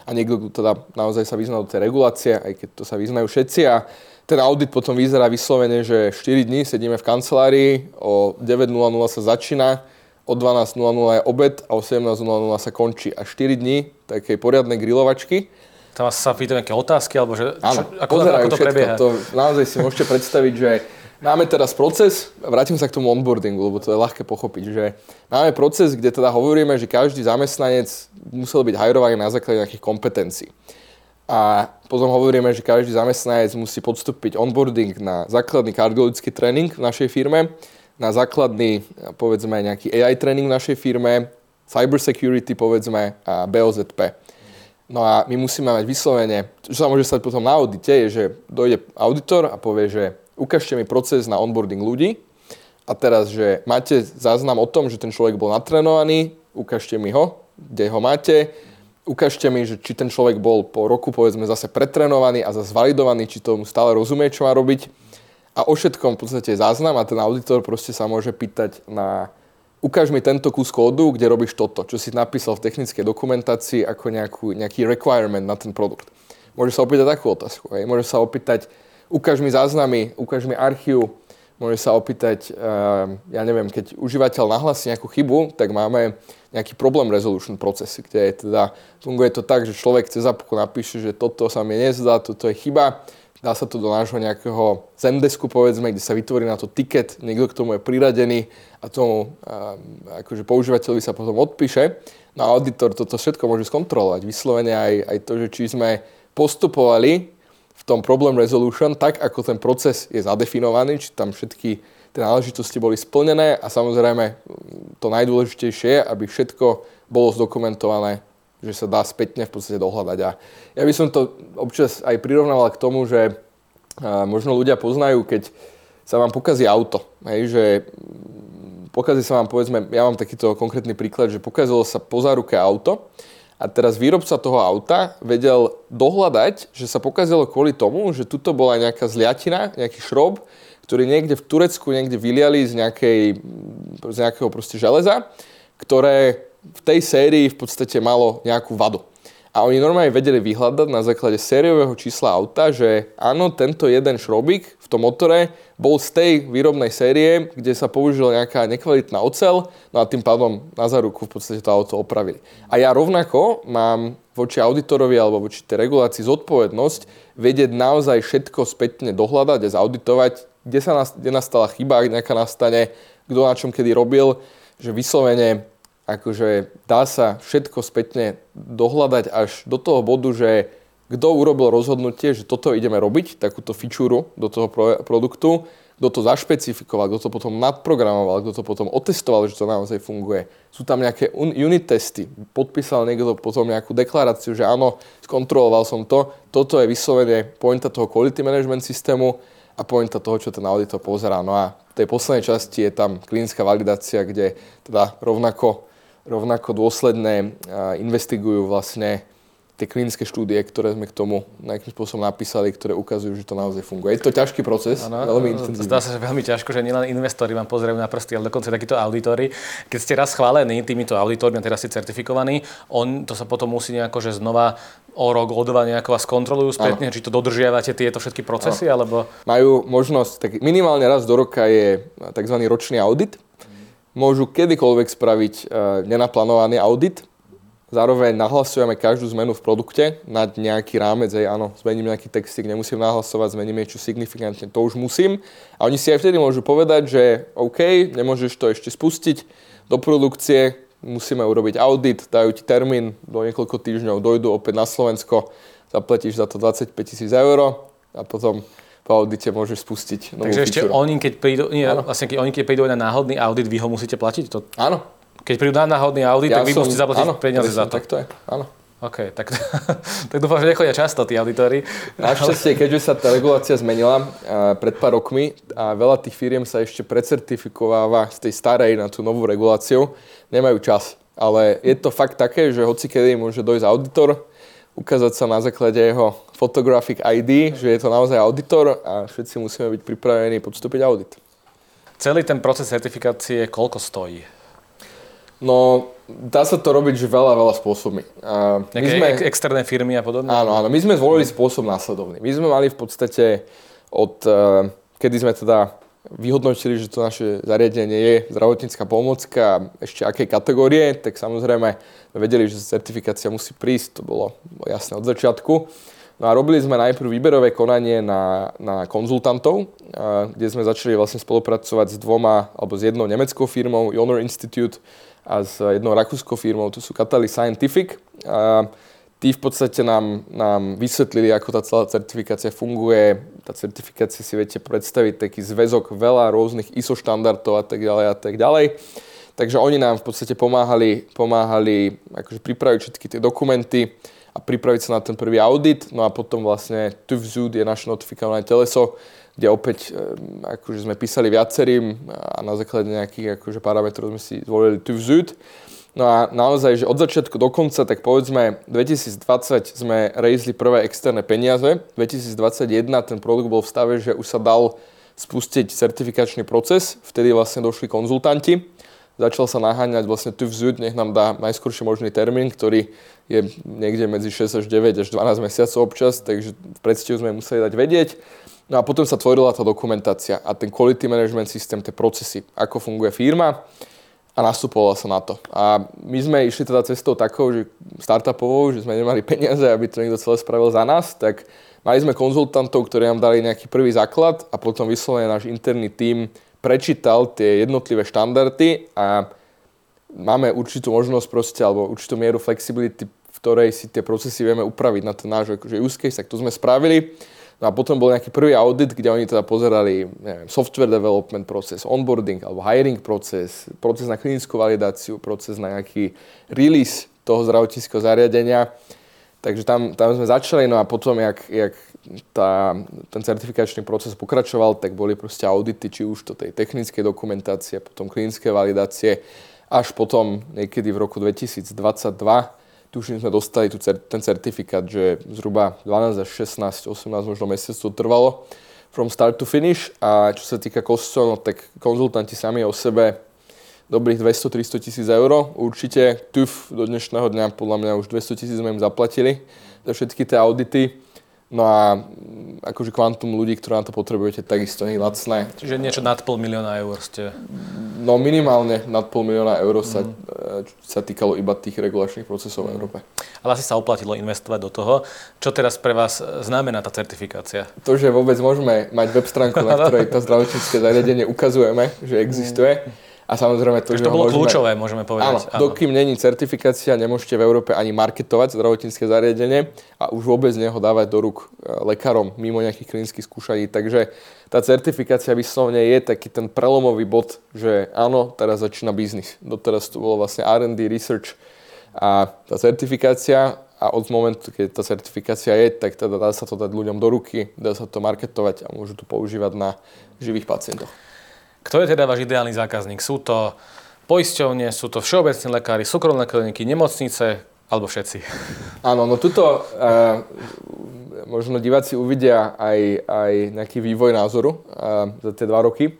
A niekto teda naozaj sa vyzná do tej regulácie, aj keď to sa vyznajú všetci. A ten audit potom vyzerá vyslovene, že 4 dní sedíme v kancelárii, o 9.00 sa začína, o 12.00 je obed a o 17.00 sa končí. A 4 dní takej poriadnej grilovačky. Tam sa pýtam nejaké otázky, alebo že, čo, ako, ako to prebieha? To naozaj si môžete predstaviť, že Máme teraz proces, vrátim sa k tomu onboardingu, lebo to je ľahké pochopiť, že máme proces, kde teda hovoríme, že každý zamestnanec musel byť hajrovaný na základe nejakých kompetencií. A potom hovoríme, že každý zamestnanec musí podstúpiť onboarding na základný kardiologický tréning v našej firme, na základný, povedzme, nejaký AI tréning v našej firme, cyber security, povedzme, a BOZP. No a my musíme mať vyslovene, čo sa môže stať potom na audite, je, že dojde auditor a povie, že ukážte mi proces na onboarding ľudí a teraz, že máte záznam o tom, že ten človek bol natrénovaný, ukážte mi ho, kde ho máte, ukážte mi, že či ten človek bol po roku povedzme zase pretrenovaný a zase validovaný, či tomu stále rozumie, čo má robiť. A o všetkom v podstate záznam a ten auditor proste sa môže pýtať na ukáž mi tento kus kódu, kde robíš toto, čo si napísal v technickej dokumentácii ako nejakú, nejaký requirement na ten produkt. Môže sa opýtať takú otázku. Hej. Môže sa opýtať, ukáž mi záznamy, ukáž mi archív, môže sa opýtať, uh, ja neviem, keď užívateľ nahlasí nejakú chybu, tak máme nejaký problem resolution proces, kde je teda, funguje to tak, že človek cez apku napíše, že toto sa mi nezdá, toto je chyba, dá sa to do nášho nejakého Zendesku, povedzme, kde sa vytvorí na to ticket, niekto k tomu je priradený a tomu uh, akože používateľovi sa potom odpíše. No a auditor toto všetko môže skontrolovať, vyslovene aj, aj to, že či sme postupovali tom problem resolution, tak ako ten proces je zadefinovaný, či tam všetky tie náležitosti boli splnené a samozrejme to najdôležitejšie je, aby všetko bolo zdokumentované, že sa dá spätne v podstate dohľadať. A ja by som to občas aj prirovnával k tomu, že možno ľudia poznajú, keď sa vám pokazí auto. Hej, že pokazí sa vám, povedzme, ja mám takýto konkrétny príklad, že pokazilo sa po záruke auto a teraz výrobca toho auta vedel dohľadať, že sa pokazilo kvôli tomu, že tuto bola nejaká zliatina, nejaký šrob, ktorý niekde v Turecku niekde vyliali z, nejakej, z nejakého proste železa, ktoré v tej sérii v podstate malo nejakú vadu. A oni normálne vedeli vyhľadať na základe sériového čísla auta, že áno, tento jeden šrobík v tom motore bol z tej výrobnej série, kde sa použila nejaká nekvalitná ocel, no a tým pádom na záruku v podstate to auto opravili. A ja rovnako mám voči auditorovi alebo voči tej regulácii zodpovednosť vedieť naozaj všetko spätne dohľadať a zauditovať, kde, sa nastala, chyba, ak nejaká nastane, kto na čom kedy robil, že vyslovene akože dá sa všetko spätne dohľadať až do toho bodu, že kto urobil rozhodnutie, že toto ideme robiť, takúto fičúru do toho pro- produktu, kto to zašpecifikoval, kto to potom nadprogramoval, kto to potom otestoval, že to naozaj funguje. Sú tam nejaké un- unit testy, podpísal niekto potom nejakú deklaráciu, že áno, skontroloval som to, toto je vyslovene pointa toho quality management systému a pointa toho, čo ten auditor pozerá. No a v tej poslednej časti je tam klinická validácia, kde teda rovnako rovnako dôsledné investigujú vlastne tie klinické štúdie, ktoré sme k tomu nejakým spôsobom napísali, ktoré ukazujú, že to naozaj funguje. Je to ťažký proces, ano, veľmi intenzívny. Zdá sa, že veľmi ťažko, že nielen investori vám pozerajú na prsty, ale dokonca takíto auditori. Keď ste raz schválení týmito auditormi a teraz ste certifikovaní, on, to sa potom musí nejako, že znova o rok, o dva nejako vás kontrolujú spätne, či to dodržiavate tieto všetky procesy, ano. alebo... Majú možnosť, tak minimálne raz do roka je tzv. ročný audit, môžu kedykoľvek spraviť e, nenaplánovaný audit. Zároveň nahlasujeme každú zmenu v produkte nad nejaký rámec, aj áno, zmením nejaký textík, nemusím nahlasovať, zmením niečo signifikantne, to už musím. A oni si aj vtedy môžu povedať, že OK, nemôžeš to ešte spustiť do produkcie, musíme urobiť audit, dajú ti termín, do niekoľko týždňov dojdu opäť na Slovensko, zaplatíš za to 25 tisíc eur a potom po audite môžeš spustiť novú Takže ešte oni, keď prídu, nie, vlastne keď oni, keď prídu na náhodný audit, vy ho musíte platiť? To... Áno. Keď prídu na náhodný audit, ja tak vy som, musíte zaplatiť áno, peniaze za to. Tak to je, áno. OK, tak, <laughs> tak dúfam, že nechodia často tí auditori. Našťastie, keďže sa tá regulácia zmenila pred pár rokmi a veľa tých firiem sa ešte precertifikováva z tej starej na tú novú reguláciu, nemajú čas. Ale je to fakt také, že hoci kedy môže dojsť auditor, ukázať sa na základe jeho photographic ID, že je to naozaj auditor a všetci musíme byť pripravení podstúpiť audit. Celý ten proces certifikácie koľko stojí? No, dá sa to robiť že veľa, veľa spôsobmi. A my sme, ex- externé firmy a podobne? Áno, áno. My sme zvolili spôsob následovný. My sme mali v podstate od, eh, kedy sme teda vyhodnotili, že to naše zariadenie je zdravotnícka pomocka, ešte akej kategórie, tak samozrejme vedeli, že certifikácia musí prísť, to bolo jasné od začiatku. No a robili sme najprv výberové konanie na, na konzultantov, kde sme začali vlastne spolupracovať s dvoma, alebo s jednou nemeckou firmou, Honor Institute, a s jednou rakúskou firmou, to sú Cataly Scientific. A tí v podstate nám, nám vysvetlili, ako tá celá certifikácia funguje. Tá certifikácia si viete predstaviť taký zväzok veľa rôznych ISO štandardov a tak ďalej a tak ďalej. Takže oni nám v podstate pomáhali, pomáhali akože pripraviť všetky tie dokumenty a pripraviť sa na ten prvý audit. No a potom vlastne TÜVZUD je naše notifikované teleso, kde opäť akože sme písali viacerým a na základe nejakých akože parametrov sme si zvolili TÜVZUD. No a naozaj, že od začiatku do konca, tak povedzme 2020 sme rejzli prvé externé peniaze, 2021 ten produkt bol v stave, že už sa dal spustiť certifikačný proces, vtedy vlastne došli konzultanti začal sa naháňať vlastne tu vzúť, nech nám dá najskôršie možný termín, ktorý je niekde medzi 6 až 9 až 12 mesiacov občas, takže v predstihu sme museli dať vedieť. No a potom sa tvorila tá dokumentácia a ten quality management systém, tie procesy, ako funguje firma a nastupovala sa na to. A my sme išli teda cestou takou, že startupovou, že sme nemali peniaze, aby to niekto celé spravil za nás, tak mali sme konzultantov, ktorí nám dali nejaký prvý základ a potom vyslovene náš interný tím prečítal tie jednotlivé štandardy a máme určitú možnosť proste, alebo určitú mieru flexibility, v ktorej si tie procesy vieme upraviť na ten náš akože use case, tak to sme spravili. No a potom bol nejaký prvý audit, kde oni teda pozerali neviem, software development proces, onboarding alebo hiring proces, proces na klinickú validáciu, proces na nejaký release toho zdravotníckého zariadenia. Takže tam, tam sme začali, no a potom, jak, jak tá, ten certifikačný proces pokračoval, tak boli proste audity, či už to tej technickej dokumentácie, potom klinické validácie, až potom niekedy v roku 2022 tuším, sme dostali tu, ten certifikát, že zhruba 12 až 16, 18 možno mesiacov trvalo from start to finish a čo sa týka kostov, no tak konzultanti sami o sebe dobrých 200-300 tisíc eur. Určite TUF do dnešného dňa podľa mňa už 200 tisíc sme im zaplatili za všetky tie audity. No a mm, akože kvantum ľudí, ktoré na to potrebujete, takisto nie lacné. Čiže niečo nad pol milióna eur ste... No minimálne nad pol milióna eur sa, mm. sa týkalo iba tých regulačných procesov v Európe. Ale asi sa oplatilo investovať do toho. Čo teraz pre vás znamená tá certifikácia? To, že vôbec môžeme mať web stránku, na ktorej to zdravotnícke zariadenie ukazujeme, že existuje. Mm a samozrejme to, že to bolo môžeme, kľúčové, môžeme povedať. Áno, áno, dokým není certifikácia, nemôžete v Európe ani marketovať zdravotnícke zariadenie a už vôbec neho dávať do rúk e, lekárom mimo nejakých klinických skúšaní. Takže tá certifikácia vyslovne je taký ten prelomový bod, že áno, teraz začína biznis. Doteraz to bolo vlastne R&D, research a tá certifikácia a od momentu, keď tá certifikácia je, tak teda dá sa to dať ľuďom do ruky, dá sa to marketovať a môžu to používať na živých pacientoch. Kto je teda váš ideálny zákazník? Sú to poisťovne, sú to všeobecní lekári, súkromné kliniky, nemocnice alebo všetci? Áno, no tuto uh, možno diváci uvidia aj, aj nejaký vývoj názoru uh, za tie dva roky.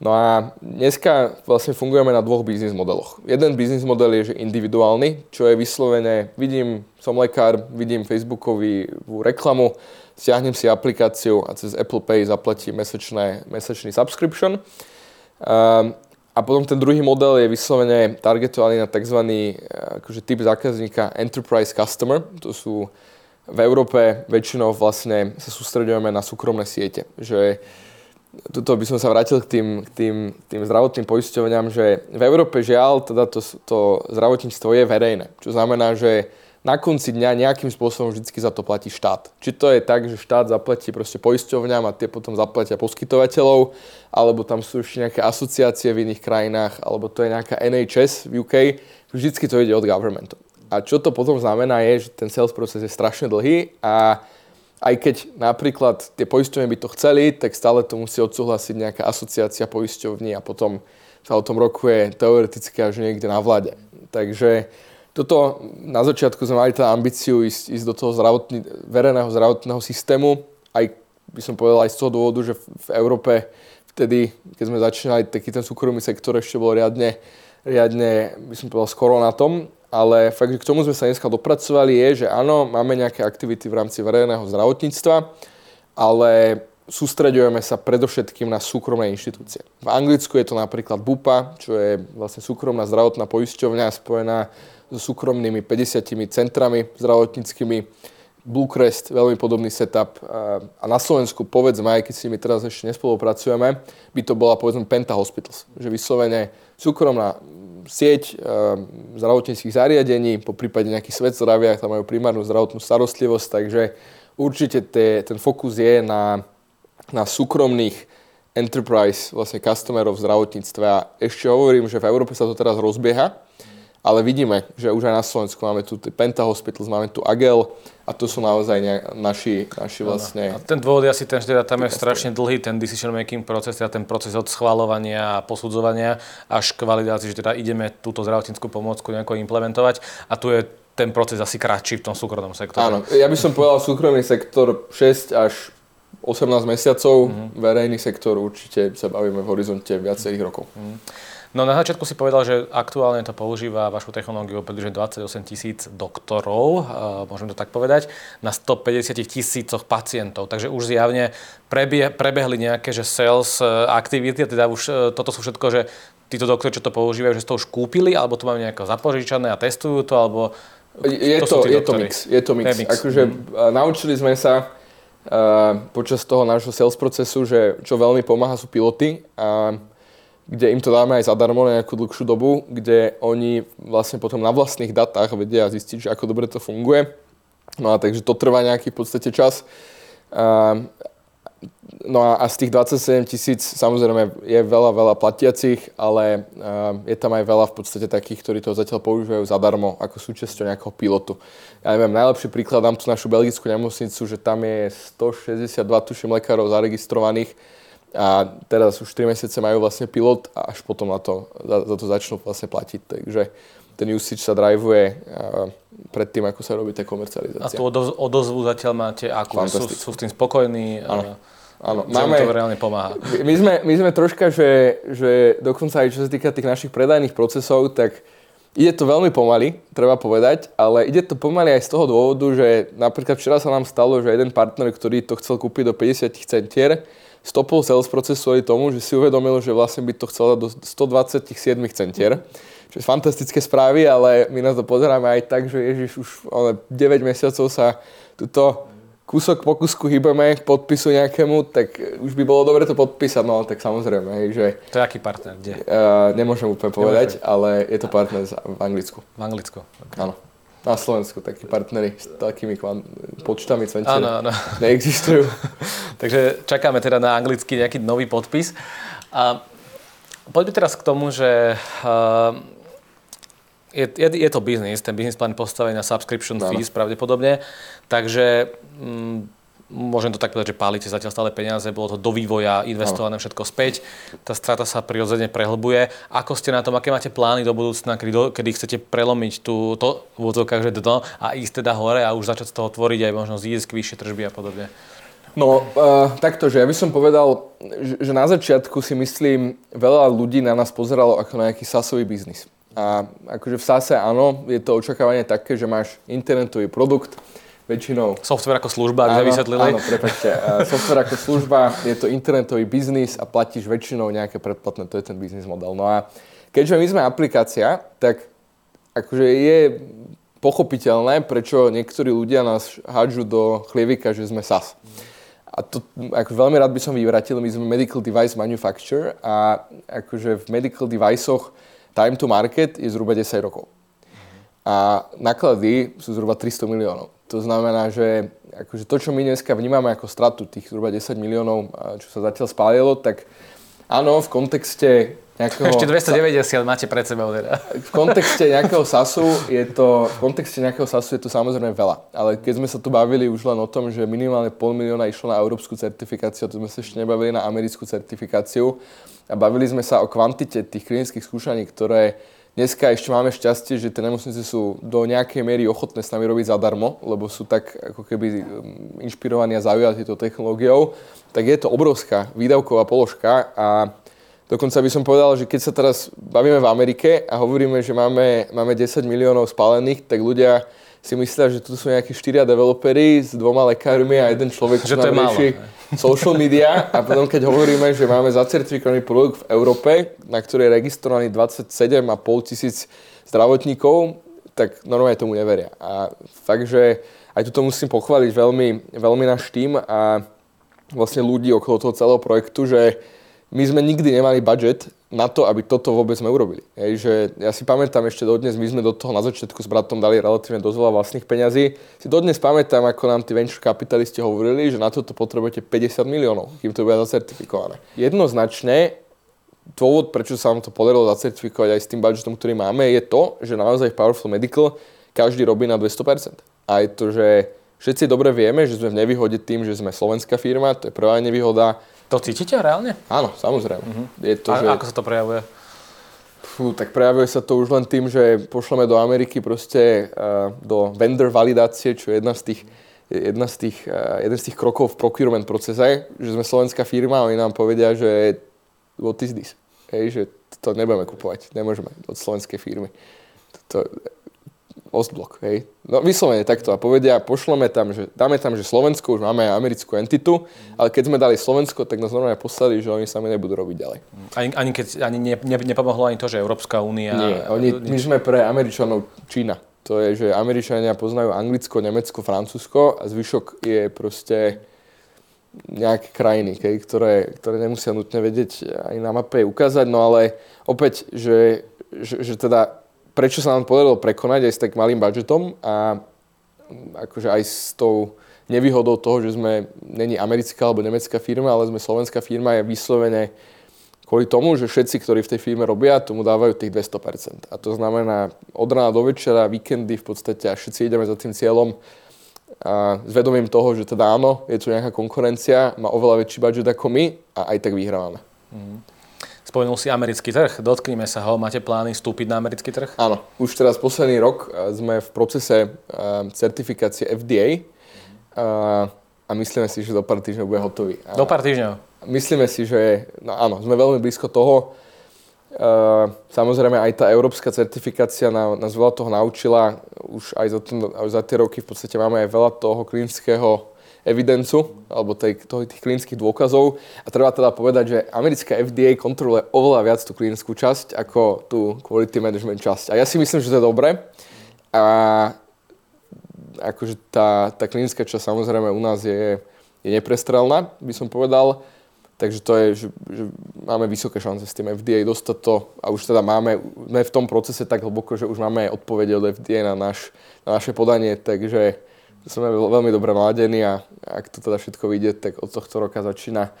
No a dneska vlastne fungujeme na dvoch biznis modeloch. Jeden biznis model je že individuálny, čo je vyslovené, vidím, som lekár, vidím Facebookovú reklamu, stiahnem si aplikáciu a cez Apple Pay zaplatím mesačné, mesačný subscription. Um, a potom ten druhý model je vyslovene targetovaný na tzv. Eh, akože typ zákazníka Enterprise Customer. To sú v Európe väčšinou vlastne sa sústredujeme na súkromné siete. Že tuto by som sa vrátil k tým, k tým, tým zdravotným poisťovňam, že v Európe žiaľ teda to, to zdravotníctvo je verejné. Čo znamená, že na konci dňa nejakým spôsobom vždy za to platí štát. Či to je tak, že štát zaplatí proste poisťovňam a tie potom zaplatia poskytovateľov, alebo tam sú ešte nejaké asociácie v iných krajinách, alebo to je nejaká NHS v UK, vždycky to ide od governmentu. A čo to potom znamená je, že ten sales proces je strašne dlhý a aj keď napríklad tie poisťovne by to chceli, tak stále to musí odsúhlasiť nejaká asociácia poisťovní a potom sa o tom rokuje teoreticky až niekde na vlade. Takže toto na začiatku sme mali tá ambíciu ísť, ísť do toho zdravotný, verejného zdravotného systému, aj by som povedal aj z toho dôvodu, že v Európe vtedy, keď sme začínali, taký ten súkromný sektor ešte bol riadne, riadne by som povedal, skoro na tom, ale fakt, že k tomu sme sa dneska dopracovali je, že áno, máme nejaké aktivity v rámci verejného zdravotníctva, ale sústreďujeme sa predovšetkým na súkromné inštitúcie. V Anglicku je to napríklad BUPA, čo je vlastne súkromná zdravotná poisťovňa spojená so súkromnými 50 centrami zdravotníckými. Bluecrest, veľmi podobný setup. A na Slovensku, povedzme, aj keď s nimi teraz ešte nespolupracujeme, by to bola povedzme Penta Hospitals. Že vyslovene súkromná sieť zdravotníckých zariadení, po prípade nejaký svet zdravia, tam majú primárnu zdravotnú starostlivosť, takže určite te, ten fokus je na, na súkromných enterprise, vlastne customerov v zdravotníctve. A ešte hovorím, že v Európe sa to teraz rozbieha, ale vidíme, že už aj na Slovensku máme tu Penta Hospitals, máme tu Agel a to sú naozaj ne, naši, naši vlastne... A ten dôvod je asi ten, že teda tam je strašne dlhý ten decision making proces, teda ten proces od schvalovania a posudzovania až k validácii, že teda ideme túto zdravotníckú pomôcku nejako implementovať a tu je ten proces asi kratší v tom súkromnom sektore. Áno, ja by som povedal súkromný sektor 6 až 18 mesiacov, mm-hmm. verejný sektor určite sa bavíme v horizonte viacerých rokov. Mm-hmm. No na začiatku si povedal, že aktuálne to používa vašu technológiu približne 28 tisíc doktorov, môžem to tak povedať, na 150 tisícoch pacientov. Takže už zjavne prebie, prebehli nejaké že sales e, aktivity, teda už e, toto sú všetko, že títo doktori, čo to používajú, že to už kúpili, alebo to majú nejako zapožičané a testujú to, alebo je to, to, je to mix. Je to mix. Je mix. Akože mm. naučili sme sa počas toho nášho sales procesu, že čo veľmi pomáha sú piloty. A kde im to dáme aj zadarmo na nejakú dlhšiu dobu, kde oni vlastne potom na vlastných datách vedia zistiť, že ako dobre to funguje. No a takže to trvá nejaký v podstate čas. Uh, No a, a z tých 27 tisíc samozrejme je veľa, veľa platiacich, ale uh, je tam aj veľa v podstate takých, ktorí to zatiaľ používajú zadarmo ako súčasťou nejakého pilotu. Ja neviem, najlepší príklad dám tu našu belgickú nemocnicu, že tam je 162 tuším lekárov zaregistrovaných a teraz už 3 mesiace majú vlastne pilot a až potom na to, za, za to začnú vlastne platiť. Takže ten usage sa driveuje pred tým, ako sa robí tá komercializácia. A tú odozvu zatiaľ máte akú? Sú, sú s tým spokojní? Áno. Áno, máme, to reálne pomáha. My sme, my sme troška, že, že dokonca aj čo sa týka tých našich predajných procesov, tak ide to veľmi pomaly, treba povedať, ale ide to pomaly aj z toho dôvodu, že napríklad včera sa nám stalo, že jeden partner, ktorý to chcel kúpiť do 50 centier, stopol sales proces kvôli tomu, že si uvedomil, že vlastne by to chcel dať do 127 centier. Čo je fantastické správy, ale my na to pozeráme aj tak, že Ježiš už 9 mesiacov sa tuto kúsok po kúsku hýbeme k podpisu nejakému, tak už by bolo dobre to podpísať, no tak samozrejme, hej, že... To je aký partner, kde? Uh, nemôžem úplne povedať, Nemôžem. ale je to partner v Anglicku. V Anglicku, okay. Áno. Na Slovensku takí partnery s takými kvan- počtami áno, áno. neexistujú. <laughs> Takže čakáme teda na anglický nejaký nový podpis. A poďme teraz k tomu, že uh, je, je, je to biznis, ten biznis plán postavený na subscription no. fees pravdepodobne, takže mm, môžem to tak povedať, že pálite zatiaľ stále peniaze, bolo to do vývoja, investované všetko späť, tá strata sa prirodzene prehlbuje. Ako ste na tom, aké máte plány do budúcna, kedy, do, kedy chcete prelomiť tú, to v že dno a ísť teda hore a už začať z toho tvoriť aj možno zísť vyššie tržby a podobne? No, uh, takto, že ja by som povedal, že, že na začiatku si myslím, veľa ľudí na nás pozeralo ako na nejaký sasový biznis. A akože v SASE áno, je to očakávanie také, že máš internetový produkt, väčšinou... Software ako služba, ak sme vysvetlili. Áno, prepačte. software ako služba, je to internetový biznis a platíš väčšinou nejaké predplatné, to je ten biznis model. No a keďže my sme aplikácia, tak akože je pochopiteľné, prečo niektorí ľudia nás hádžu do chlievika, že sme SAS. A to ako veľmi rád by som vyvratil, my sme medical device manufacturer a akože v medical deviceoch time to market je zhruba 10 rokov. A náklady sú zhruba 300 miliónov. To znamená, že akože to, čo my dneska vnímame ako stratu tých zhruba 10 miliónov, čo sa zatiaľ spálilo, tak áno, v kontexte nejakého... Ešte 290 máte pred sebou teda. V kontexte nejakého SASu je to, v kontexte nejakého SASu je to samozrejme veľa. Ale keď sme sa tu bavili už len o tom, že minimálne pol milióna išlo na európsku certifikáciu, to sme sa ešte nebavili na americkú certifikáciu, a bavili sme sa o kvantite tých klinických skúšaní, ktoré dneska ešte máme šťastie, že tie nemocnice sú do nejakej miery ochotné s nami robiť zadarmo, lebo sú tak ako keby um, inšpirovaní a zaujatí tou technológiou, tak je to obrovská výdavková položka a dokonca by som povedal, že keď sa teraz bavíme v Amerike a hovoríme, že máme, máme 10 miliónov spálených, tak ľudia si myslia, že tu sú nejakí štyria developeri s dvoma lekármi a jeden človek, čo nám rieši social media. A potom, keď hovoríme, že máme zacertifikovaný produkt v Európe, na ktorý je registrovaný 27,5 tisíc zdravotníkov, tak normálne tomu neveria. A fakt, že aj tuto musím pochváliť veľmi, veľmi náš tým a vlastne ľudí okolo toho celého projektu, že my sme nikdy nemali budget na to, aby toto vôbec sme urobili. Hej, že ja si pamätám ešte dodnes, my sme do toho na začiatku s bratom dali relatívne dosť veľa vlastných peňazí. Si dodnes pamätám, ako nám tí venture kapitalisti hovorili, že na toto potrebujete 50 miliónov, kým to bude zacertifikované. Jednoznačne dôvod, prečo sa nám to podarilo zacertifikovať aj s tým budgetom, ktorý máme, je to, že naozaj v Powerful Medical každý robí na 200%. A je to, že všetci dobre vieme, že sme v nevýhode tým, že sme slovenská firma, to je prvá nevýhoda to cítite reálne? Áno, samozrejme. Uh-huh. Je to, A že... ako sa to prejavuje? Fú, tak prejavuje sa to už len tým, že pošleme do Ameriky proste uh, do vendor validácie, čo je jedna z tých, jedna z tých, uh, jeden z tých krokov v procurement procese, že sme slovenská firma a oni nám povedia, že what is this? Hej, že to nebudeme kupovať, nemôžeme od slovenskej firmy. To, Ostblok, hej. No vyslovene takto a povedia, pošleme tam, že dáme tam, že Slovensko, už máme aj americkú entitu, ale keď sme dali Slovensko, tak nás normálne poslali, že oni sami nebudú robiť ďalej. Ani, ani keď ani ne, ne, nepomohlo ani to, že Európska únia... Nie, oni, my sme pre Američanov Čína. To je, že Američania poznajú Anglicko, Nemecko, Francúzsko a zvyšok je proste nejaké krajiny, okay, ktoré, ktoré nemusia nutne vedieť aj na mape ukázať, no ale opäť, že, že, že teda prečo sa nám podarilo prekonať aj s tak malým budžetom a akože aj s tou nevýhodou toho, že sme není americká alebo nemecká firma, ale sme slovenská firma, je vyslovene kvôli tomu, že všetci, ktorí v tej firme robia, tomu dávajú tých 200%. A to znamená od rána do večera, víkendy v podstate a všetci ideme za tým cieľom a s vedomím toho, že teda áno, je tu nejaká konkurencia, má oveľa väčší budget ako my a aj tak vyhrávame. Mm. Spomenul si americký trh, dotknime sa ho. Máte plány vstúpiť na americký trh? Áno, už teraz posledný rok sme v procese certifikácie FDA a myslíme si, že do pár týždňov bude hotový. Do pár týždňov? myslíme si, že no áno, sme veľmi blízko toho. Samozrejme aj tá európska certifikácia nás, nás veľa toho naučila. Už aj za, ten, aj za tie roky v podstate máme aj veľa toho klinického evidencu, alebo tej, toho, tých klinických dôkazov. A treba teda povedať, že americká FDA kontroluje oveľa viac tú klinickú časť ako tú quality management časť. A ja si myslím, že to je dobre. A akože tá, tá klinická časť samozrejme u nás je, je neprestrelná, by som povedal. Takže to je, že, že máme vysoké šance s tým FDA dostať to a už teda máme, sme v tom procese tak hlboko, že už máme odpovede od FDA na, naš, na naše podanie, takže sme veľmi dobre naladení a ak to teda všetko vyjde, tak od tohto roka začína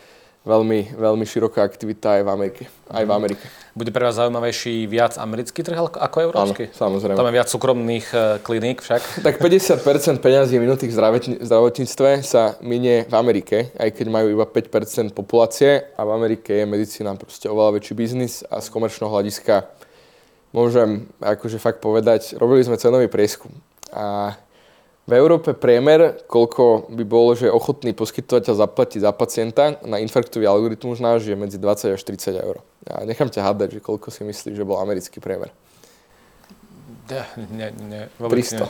veľmi, veľmi široká aktivita aj v Amerike. Aj v Amerike. Bude pre vás zaujímavejší viac americký trh ako európsky? Áno, samozrejme. Tam je viac súkromných e, kliník však? <laughs> Tak 50% peňazí minutých v zdravotníctve sa minie v Amerike, aj keď majú iba 5% populácie a v Amerike je medicína proste oveľa väčší biznis a z komerčného hľadiska môžem akože fakt povedať, robili sme cenový prieskum a v Európe priemer, koľko by bolo, že ochotný poskytovateľ zaplatiť za pacienta na infarktový algoritmus náš je medzi 20 až 30 eur. A nechám ťa hádať, že koľko si myslíš, že bol americký priemer. Ja, ne, ne, 300.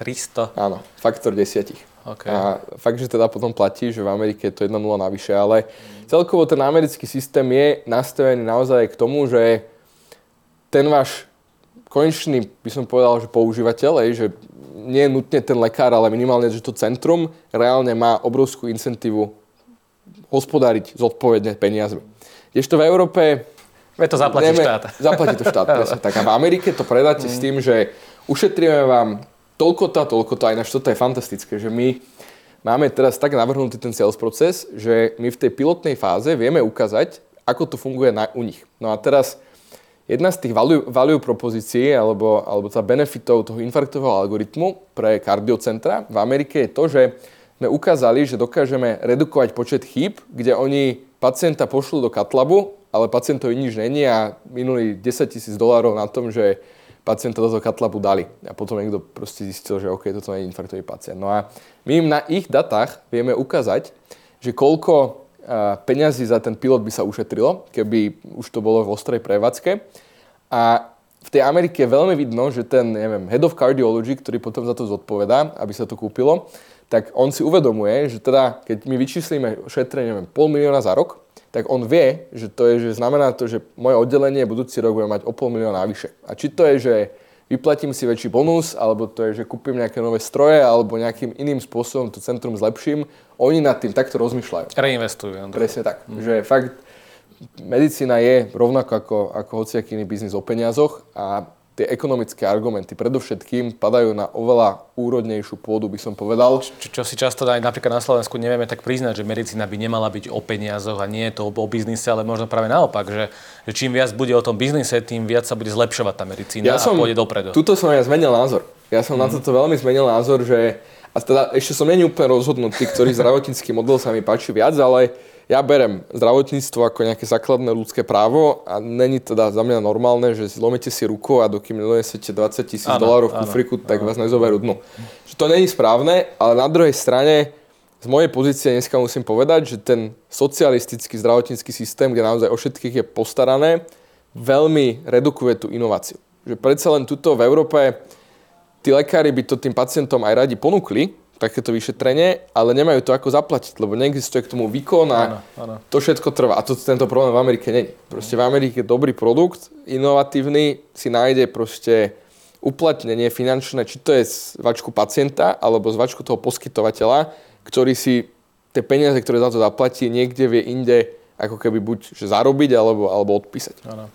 300? Áno, faktor desiatich. Okay. A fakt, že teda potom platí, že v Amerike je to 1-0 navyše, ale celkovo ten americký systém je nastavený naozaj k tomu, že ten váš konečný, by som povedal, že používateľ, že nie je nutne ten lekár, ale minimálne, že to centrum reálne má obrovskú incentívu hospodáriť zodpovedne peniazmi. Kdežto v Európe... Veď to zaplatí neme, štát. Zaplatí to štát, <laughs> presne tak. A v Amerike to predáte mm. s tým, že ušetríme vám toľko to, toľko to, aj naš toto je fantastické, že my máme teraz tak navrhnutý ten sales proces, že my v tej pilotnej fáze vieme ukázať, ako to funguje na, u nich. No a teraz Jedna z tých value, value propozícií alebo, alebo tá benefitov toho infarktového algoritmu pre kardiocentra v Amerike je to, že sme ukázali, že dokážeme redukovať počet chýb, kde oni pacienta pošlú do katlabu, ale pacientovi nič není a minuli 10 tisíc dolárov na tom, že pacienta do toho katlabu dali. A potom niekto proste zistil, že OK, toto nie je infarktový pacient. No a my im na ich datách vieme ukázať, že koľko peňazí za ten pilot by sa ušetrilo, keby už to bolo v ostrej prevádzke. A v tej Amerike je veľmi vidno, že ten, neviem, head of cardiology, ktorý potom za to zodpovedá, aby sa to kúpilo, tak on si uvedomuje, že teda, keď my vyčíslíme šetrenie, neviem, pol milióna za rok, tak on vie, že to je, že znamená to, že moje oddelenie budúci rok bude mať o pol milióna navyše. A či to je, že vyplatím si väčší bonus, alebo to je, že kúpim nejaké nové stroje, alebo nejakým iným spôsobom to centrum zlepším. Oni nad tým takto rozmýšľajú. Reinvestujú. Presne tak. Mm. Že fakt medicína je rovnako ako, ako hociaký iný biznis o peniazoch a tie ekonomické argumenty predovšetkým padajú na oveľa úrodnejšiu pôdu, by som povedal. Čo, čo si často aj napríklad na Slovensku nevieme tak priznať, že medicína by nemala byť o peniazoch a nie je to o biznise, ale možno práve naopak, že, že čím viac bude o tom biznise, tým viac sa bude zlepšovať tá medicína ja a som, pôjde dopredu. Tuto som ja zmenil názor. Ja som mm. na mhm. toto veľmi zmenil názor, že a teda ešte som není úplne rozhodnutý, ktorý zdravotnícky model sa mi páči viac, ale ja berem zdravotníctvo ako nejaké základné ľudské právo a není teda za mňa normálne, že zlomite si ruku a dokým nedonesete 20 tisíc dolárov v kufriku, tak áno. vás nezoberú dnu. Že to není správne, ale na druhej strane z mojej pozície dneska musím povedať, že ten socialistický zdravotnícky systém, kde naozaj o všetkých je postarané, veľmi redukuje tú inováciu. Že predsa len tuto v Európe tí lekári by to tým pacientom aj radi ponúkli, takéto vyšetrenie, ale nemajú to ako zaplatiť, lebo neexistuje k tomu výkon a áno, áno. to všetko trvá. A to, tento problém v Amerike není. Proste v Amerike dobrý produkt, inovatívny, si nájde proste uplatnenie finančné, či to je z vačku pacienta, alebo z vačku toho poskytovateľa, ktorý si tie peniaze, ktoré za to zaplatí, niekde vie inde ako keby buď že zarobiť, alebo, alebo odpísať. Áno.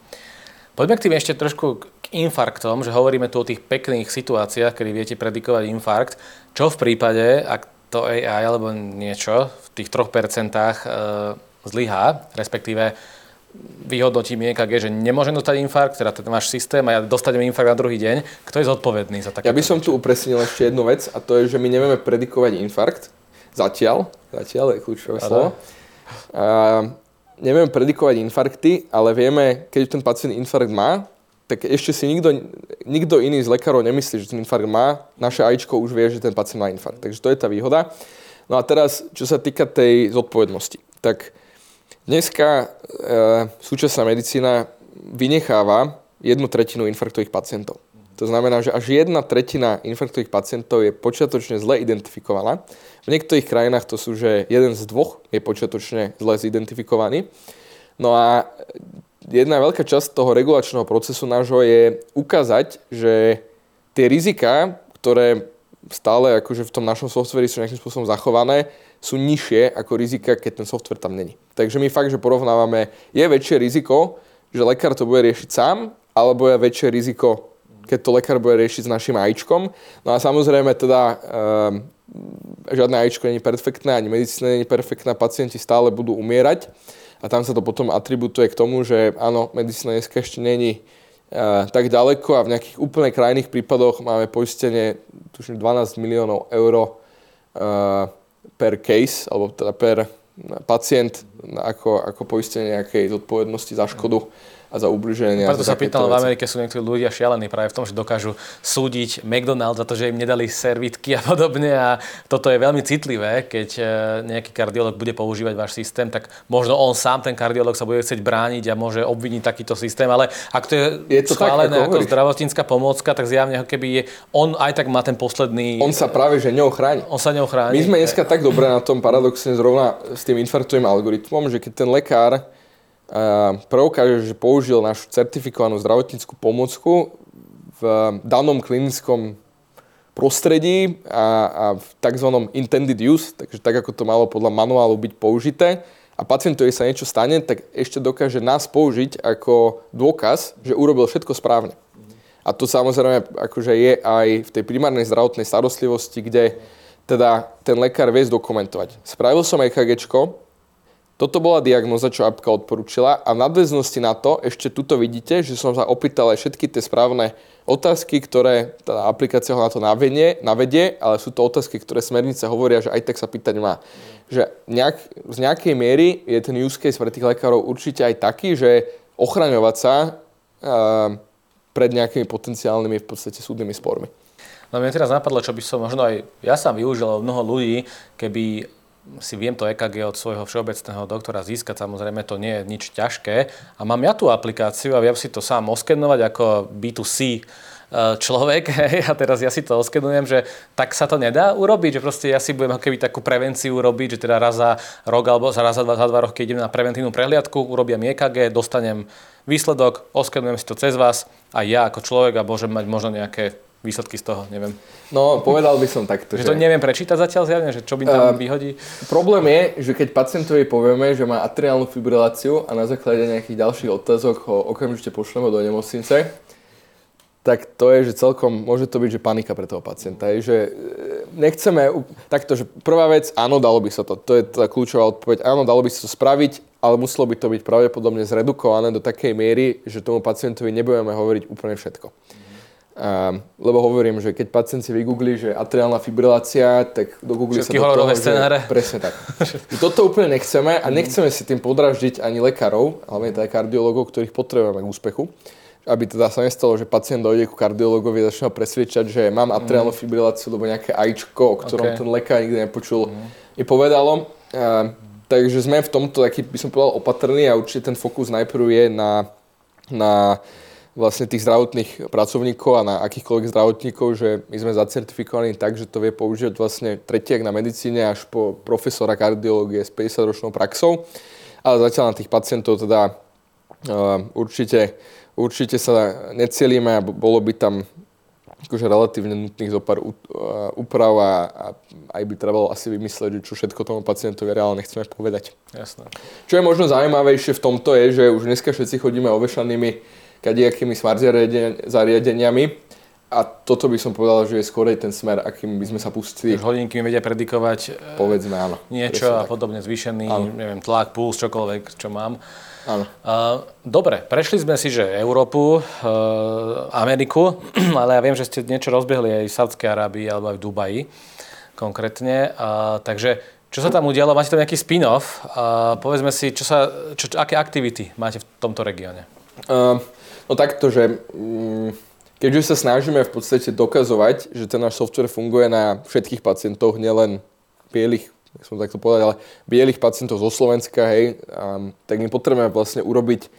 Poďme k tým ešte trošku infarktom, že hovoríme tu o tých pekných situáciách, kedy viete predikovať infarkt. Čo v prípade, ak to AI alebo niečo v tých 3% e, zlyhá, respektíve vyhodnotím EKG, že nemôžem dostať infarkt, teda ten váš systém a ja dostanem infarkt na druhý deň. Kto je zodpovedný za také? Ja by som tu upresnil ešte jednu vec a to je, že my nevieme predikovať infarkt. Zatiaľ. Zatiaľ je kľúčové slovo. A nevieme predikovať infarkty, ale vieme, keď ten pacient infarkt má, tak ešte si nikto, nikto iný z lekárov nemyslí, že ten infarkt má. Naše AIčko už vie, že ten pacient má infarkt. Takže to je tá výhoda. No a teraz, čo sa týka tej zodpovednosti. Tak dneska e, súčasná medicína vynecháva jednu tretinu infarktových pacientov. To znamená, že až jedna tretina infarktových pacientov je počiatočne zle identifikovaná. V niektorých krajinách to sú, že jeden z dvoch je počiatočne zle zidentifikovaný. No a jedna veľká časť toho regulačného procesu nášho je ukázať, že tie rizika, ktoré stále akože v tom našom softveri sú nejakým spôsobom zachované, sú nižšie ako rizika, keď ten software tam není. Takže my fakt, že porovnávame, je väčšie riziko, že lekár to bude riešiť sám, alebo je väčšie riziko, keď to lekár bude riešiť s našim AIčkom. No a samozrejme teda um, žiadne AIčko není perfektné, ani medicína není perfektná, pacienti stále budú umierať a tam sa to potom atributuje k tomu, že áno, medicína dneska ešte není uh, tak ďaleko a v nejakých úplne krajných prípadoch máme poistenie tuším 12 miliónov eur uh, per case, alebo teda per pacient ako, ako poistenie nejakej zodpovednosti za škodu. Mm a za ubliženie. Preto sa pýtal, v Amerike sú niektorí ľudia šialení práve v tom, že dokážu súdiť McDonald's za to, že im nedali servitky a podobne a toto je veľmi citlivé, keď e, nejaký kardiolog bude používať váš systém, tak možno on sám, ten kardiolog sa bude chcieť brániť a môže obviniť takýto systém, ale ak to je, je to schválené tak, ako, ako zdravotnícka pomôcka, tak zjavne keby je, on aj tak má ten posledný... On sa práve, že ňou chráni. On sa ňou chráni. My sme dneska tak dobre na tom paradoxne zrovna s tým infarktovým algoritmom, že keď ten lekár preukáže, že použil našu certifikovanú zdravotníckú pomôcku v danom klinickom prostredí a, a v tzv. intended use, takže tak, ako to malo podľa manuálu byť použité, a pacientovi sa niečo stane, tak ešte dokáže nás použiť ako dôkaz, že urobil všetko správne. A to samozrejme akože je aj v tej primárnej zdravotnej starostlivosti, kde teda ten lekár vie zdokumentovať. Spravil som EKGčko, toto bola diagnoza, čo apka odporúčila a nadväznosti na to ešte tuto vidíte, že som sa opýtal aj všetky tie správne otázky, ktoré tá aplikácia ho na to navedie, navedie, ale sú to otázky, ktoré smernice hovoria, že aj tak sa pýtať má. Že nejak, z nejakej miery je ten use case pre tých lekárov určite aj taký, že ochraňovať sa uh, pred nejakými potenciálnymi v podstate súdnymi spormi. No mne teraz napadlo, čo by som možno aj ja sám využil mnoho ľudí, keby si viem to EKG od svojho všeobecného doktora získať, samozrejme to nie je nič ťažké. A mám ja tú aplikáciu a viem si to sám oskenovať ako B2C e, človek <laughs> a teraz ja si to oskenujem, že tak sa to nedá urobiť, že proste ja si budem keby takú prevenciu robiť, že teda raz za rok alebo raz za dva, za dva roky idem na preventívnu prehliadku, urobím EKG, dostanem výsledok, oskenujem si to cez vás a ja ako človek a môžem mať možno nejaké výsledky z toho, neviem. No, povedal by som takto. Že, že to neviem prečítať zatiaľ zjavne, že čo by tam uh, vyhodí? Problém je, že keď pacientovi povieme, že má atriálnu fibriláciu a na základe nejakých ďalších otázok ho okamžite pošleme do nemocnice, tak to je, že celkom môže to byť, že panika pre toho pacienta. Je, že e, nechceme, takto, že prvá vec, áno, dalo by sa to. To je tá kľúčová odpoveď. Áno, dalo by sa to spraviť, ale muselo by to byť pravdepodobne zredukované do takej miery, že tomu pacientovi nebudeme hovoriť úplne všetko. Um, lebo hovorím, že keď pacient si vygooglí, že atriálna fibrilácia, tak dogooglí sa do toho, scenáre. Že, <laughs> presne tak. Toto úplne nechceme a nechceme si tým podraždiť ani lekárov, hlavne teda kardiologov, ktorých potrebujeme k úspechu. Aby teda sa nestalo, že pacient dojde ku kardiologovi a začne presvedčať, že mám atriálnu mhm. fibriláciu, lebo nejaké ajčko, o ktorom okay. ten lekár nikdy nepočul, mm. mi povedalo. Uh, takže sme v tomto taký, by som povedal, opatrný a určite ten fokus najprv je na, na vlastne tých zdravotných pracovníkov a na akýchkoľvek zdravotníkov, že my sme zacertifikovaní tak, že to vie používať vlastne tretiak na medicíne až po profesora kardiológie s 50-ročnou praxou. Ale zatiaľ na tých pacientov teda uh, určite, určite sa necielíme a bolo by tam akože relatívne nutných zo pár úprav a, a aj by trebalo asi vymysleť, že čo všetko tomu pacientovi reálne chceme povedať. Jasné. Čo je možno zaujímavejšie v tomto je, že už dneska všetci chodíme ovešanými kadejakými smart zariadeniami a toto by som povedal, že je skorej ten smer, akým by sme sa pustili. Hodinky mi vedia predikovať e, Povedzme, áno. niečo a podobne zvýšený, áno. neviem, tlak, puls, čokoľvek, čo mám. Áno. dobre, prešli sme si, že Európu, e, Ameriku, <clears throat> ale ja viem, že ste niečo rozbehli aj v Sádskej Arábii alebo aj v Dubaji konkrétne. takže čo sa tam udialo? Máte tam nejaký spin-off? povedzme si, čo sa, čo, aké aktivity máte v tomto regióne? Uh, no takto, že... Um, keďže sa snažíme v podstate dokazovať, že ten náš software funguje na všetkých pacientoch, nielen bielých, jak som takto povedať, ale bielých pacientov zo Slovenska, hej, um, tak my potrebujeme vlastne urobiť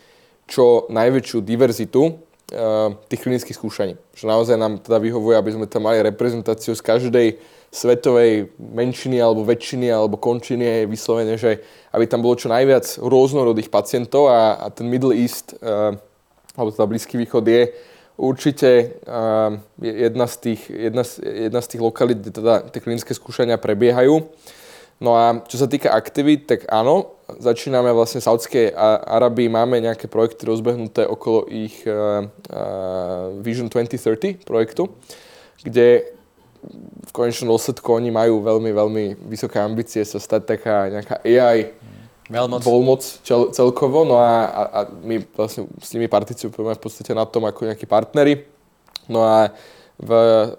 čo najväčšiu diverzitu uh, tých klinických skúšaní. Že naozaj nám teda vyhovuje, aby sme tam mali reprezentáciu z každej svetovej menšiny alebo väčšiny alebo končiny je vyslovene, že aby tam bolo čo najviac rôznorodých pacientov a, a ten Middle East, uh, alebo teda Blízky východ je určite uh, jedna, z tých, jedna, jedna z tých lokalít, kde teda tie klinické skúšania prebiehajú. No a čo sa týka aktivít, tak áno, začíname vlastne v Saudskej Arabii, máme nejaké projekty rozbehnuté okolo ich uh, uh, Vision 2030 projektu, kde v konečnom dôsledku oni majú veľmi, veľmi vysoké ambície sa stať taká nejaká AI Veľmoc. Veľmoc čel, celkovo, no a, a, a my vlastne s nimi participujeme v podstate na tom ako nejakí partneri. No a v,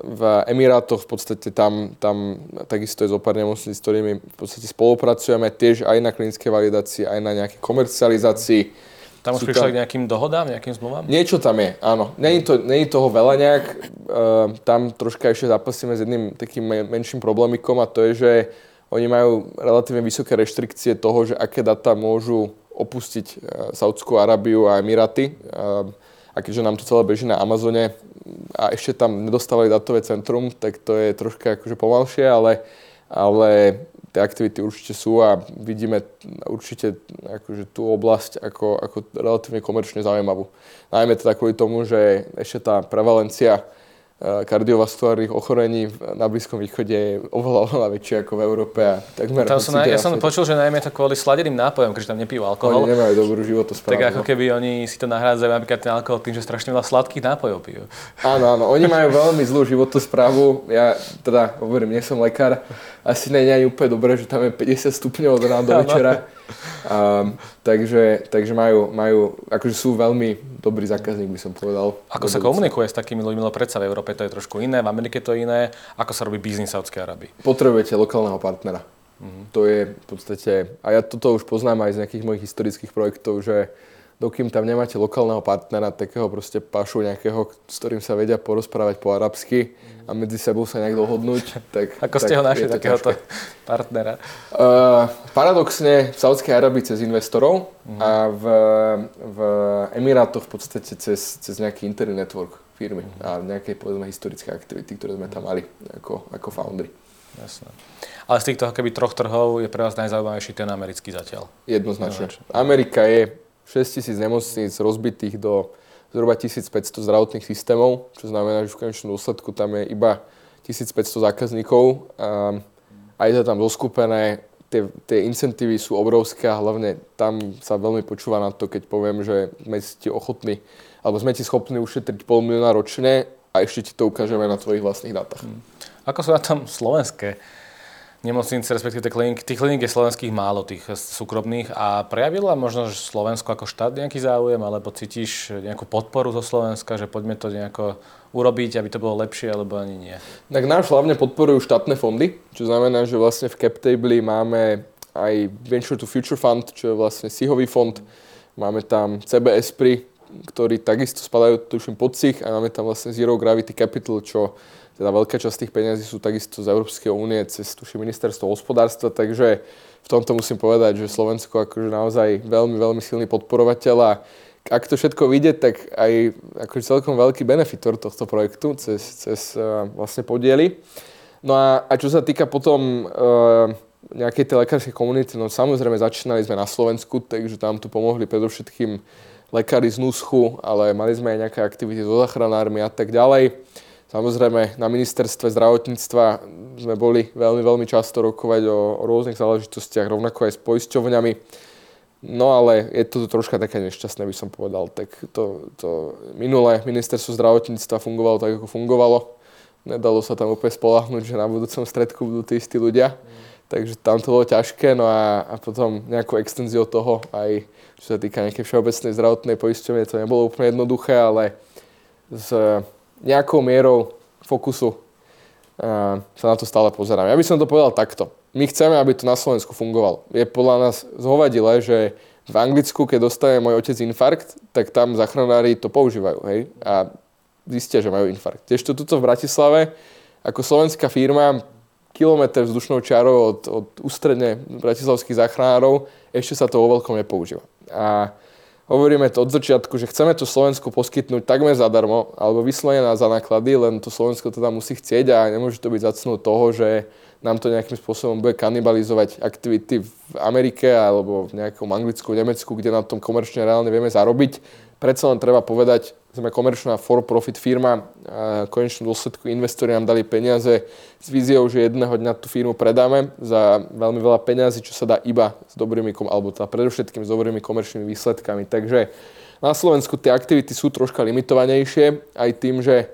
v Emirátoch v podstate tam, tam takisto je zo pár nemocníc, s ktorými v podstate spolupracujeme tiež aj na klinické validácii, aj na nejaké komercializácii. Tam už prišli k nejakým dohodám, nejakým zmluvám? Niečo tam je, áno. Není, to, není toho veľa nejak. Uh, tam troška ešte zapasíme s jedným takým menším problémikom a to je, že oni majú relatívne vysoké reštrikcie toho, že aké data môžu opustiť e, Saudskú Arábiu a Emiráty. E, a keďže nám to celé beží na Amazone a ešte tam nedostávali datové centrum, tak to je troška akože pomalšie, ale, ale tie aktivity určite sú a vidíme určite akože tú oblasť ako, ako relatívne komerčne zaujímavú. Najmä teda kvôli tomu, že ešte tá prevalencia kardiovaskulárnych ochorení na Blízkom východe je oveľa, oveľa väčšie ako v Európe. A takmer tam som, ja som počul, že najmä to kvôli sladeným nápojom, keďže tam nepijú alkohol. Oni nemajú dobrú životosprávu. Tak ako keby oni si to nahrádzajú napríklad ten alkohol tým, že strašne veľa sladkých nápojov pijú. Áno, áno, oni majú veľmi zlú životosprávu. Ja teda hovorím, nie som lekár, asi nie je úplne dobré, že tam je 50 stupňov od rána do <laughs> večera. Um, takže, takže majú, majú, akože sú veľmi dobrý zákazník, by som povedal. Ako sa komunikuje s takými ľuďmi, lebo predsa v Európe to je trošku iné, v Amerike to je iné. Ako sa robí biznis v Saudskej Arabii? Potrebujete lokálneho partnera. Mm-hmm. To je v podstate, a ja toto už poznám aj z nejakých mojich historických projektov, že dokým tam nemáte lokálneho partnera, takého proste pašu nejakého, s ktorým sa vedia porozprávať po arabsky a medzi sebou sa nejak dohodnúť, tak... <laughs> Ako ste ho našli, takéhoto partnera? Uh, <laughs> paradoxne v Saudskej Arabii cez investorov uh-huh. a v, v Emirátoch v podstate cez, cez nejaký internet network firmy uh-huh. a nejaké povedzme historické aktivity, ktoré sme tam mali ako, ako foundry. Jasné. Ale z týchto keby troch trhov je pre vás najzaujímavejší ten americký zatiaľ. Jednoznačne. Amerika je 6 tisíc nemocníc rozbitých do zhruba 1500 zdravotných systémov, čo znamená, že v konečnom dôsledku tam je iba 1500 zákazníkov a, a to tam zoskupené. Tie, tie incentívy sú obrovské a hlavne tam sa veľmi počúva na to, keď poviem, že sme ti ochotní alebo sme ti schopní ušetriť pol milióna ročne a ešte ti to ukážeme na tvojich vlastných dátach. Hmm. Ako sú na tom slovenské nemocnice, respektíve klinik, tých klinik je slovenských málo, tých súkromných a prejavila možno že Slovensko ako štát nejaký záujem, alebo cítiš nejakú podporu zo Slovenska, že poďme to nejako urobiť, aby to bolo lepšie, alebo ani nie? Tak náš hlavne podporujú štátne fondy, čo znamená, že vlastne v CapTable máme aj Venture to Future Fund, čo je vlastne SIHový fond, máme tam CBS pri, ktorí takisto spadajú, tuším, pod SIH a máme tam vlastne Zero Gravity Capital, čo teda veľká časť tých peniazí sú takisto z Európskej únie cez tuši ministerstvo hospodárstva, takže v tomto musím povedať, že Slovensko akože naozaj veľmi, veľmi silný podporovateľ a ak to všetko vyjde, tak aj akože celkom veľký benefitor tohto projektu cez, cez uh, vlastne podiely. No a, a čo sa týka potom uh, nejakej tej lekárskej komunity, no samozrejme začínali sme na Slovensku, takže tam tu pomohli predovšetkým lekári z NUSCHu, ale mali sme aj nejaké aktivity so zachránármi a tak ďalej. Samozrejme, na ministerstve zdravotníctva sme boli veľmi, veľmi často rokovať o, o rôznych záležitostiach, rovnako aj s poisťovňami. No ale je to troška také nešťastné, by som povedal. Tak to, to minulé ministerstvo zdravotníctva fungovalo tak, ako fungovalo. Nedalo sa tam úplne spolahnuť, že na budúcom stredku budú tí istí ľudia. Mm. Takže tam to bolo ťažké, no a, a potom nejakú extenziu toho aj čo sa týka nejakej všeobecnej zdravotnej poisťovne, to nebolo úplne jednoduché, ale s nejakou mierou fokusu uh, sa na to stále pozerám. Ja by som to povedal takto. My chceme, aby to na Slovensku fungovalo. Je podľa nás zhovadilé, že v Anglicku, keď dostane môj otec infarkt, tak tam zachranári to používajú. Hej? A zistia, že majú infarkt. Tiež to tuto v Bratislave, ako slovenská firma, kilometr vzdušnou čarou od, od ústredne bratislavských záchranárov, ešte sa to vo veľkom nepoužíva. A hovoríme to od začiatku, že chceme to Slovensku poskytnúť takmer zadarmo, alebo vyslovene za náklady, len to Slovensko teda musí chcieť a nemôže to byť za cenu toho, že nám to nejakým spôsobom bude kanibalizovať aktivity v Amerike alebo v nejakom Anglicku, Nemecku, kde na tom komerčne reálne vieme zarobiť. Predsa len treba povedať, sme komerčná for-profit firma a v konečnom dôsledku investori nám dali peniaze s víziou, že jedného dňa tú firmu predáme za veľmi veľa peniazy, čo sa dá iba s dobrými, alebo teda predovšetkým s dobrými komerčnými výsledkami. Takže na Slovensku tie aktivity sú troška limitovanejšie aj tým, že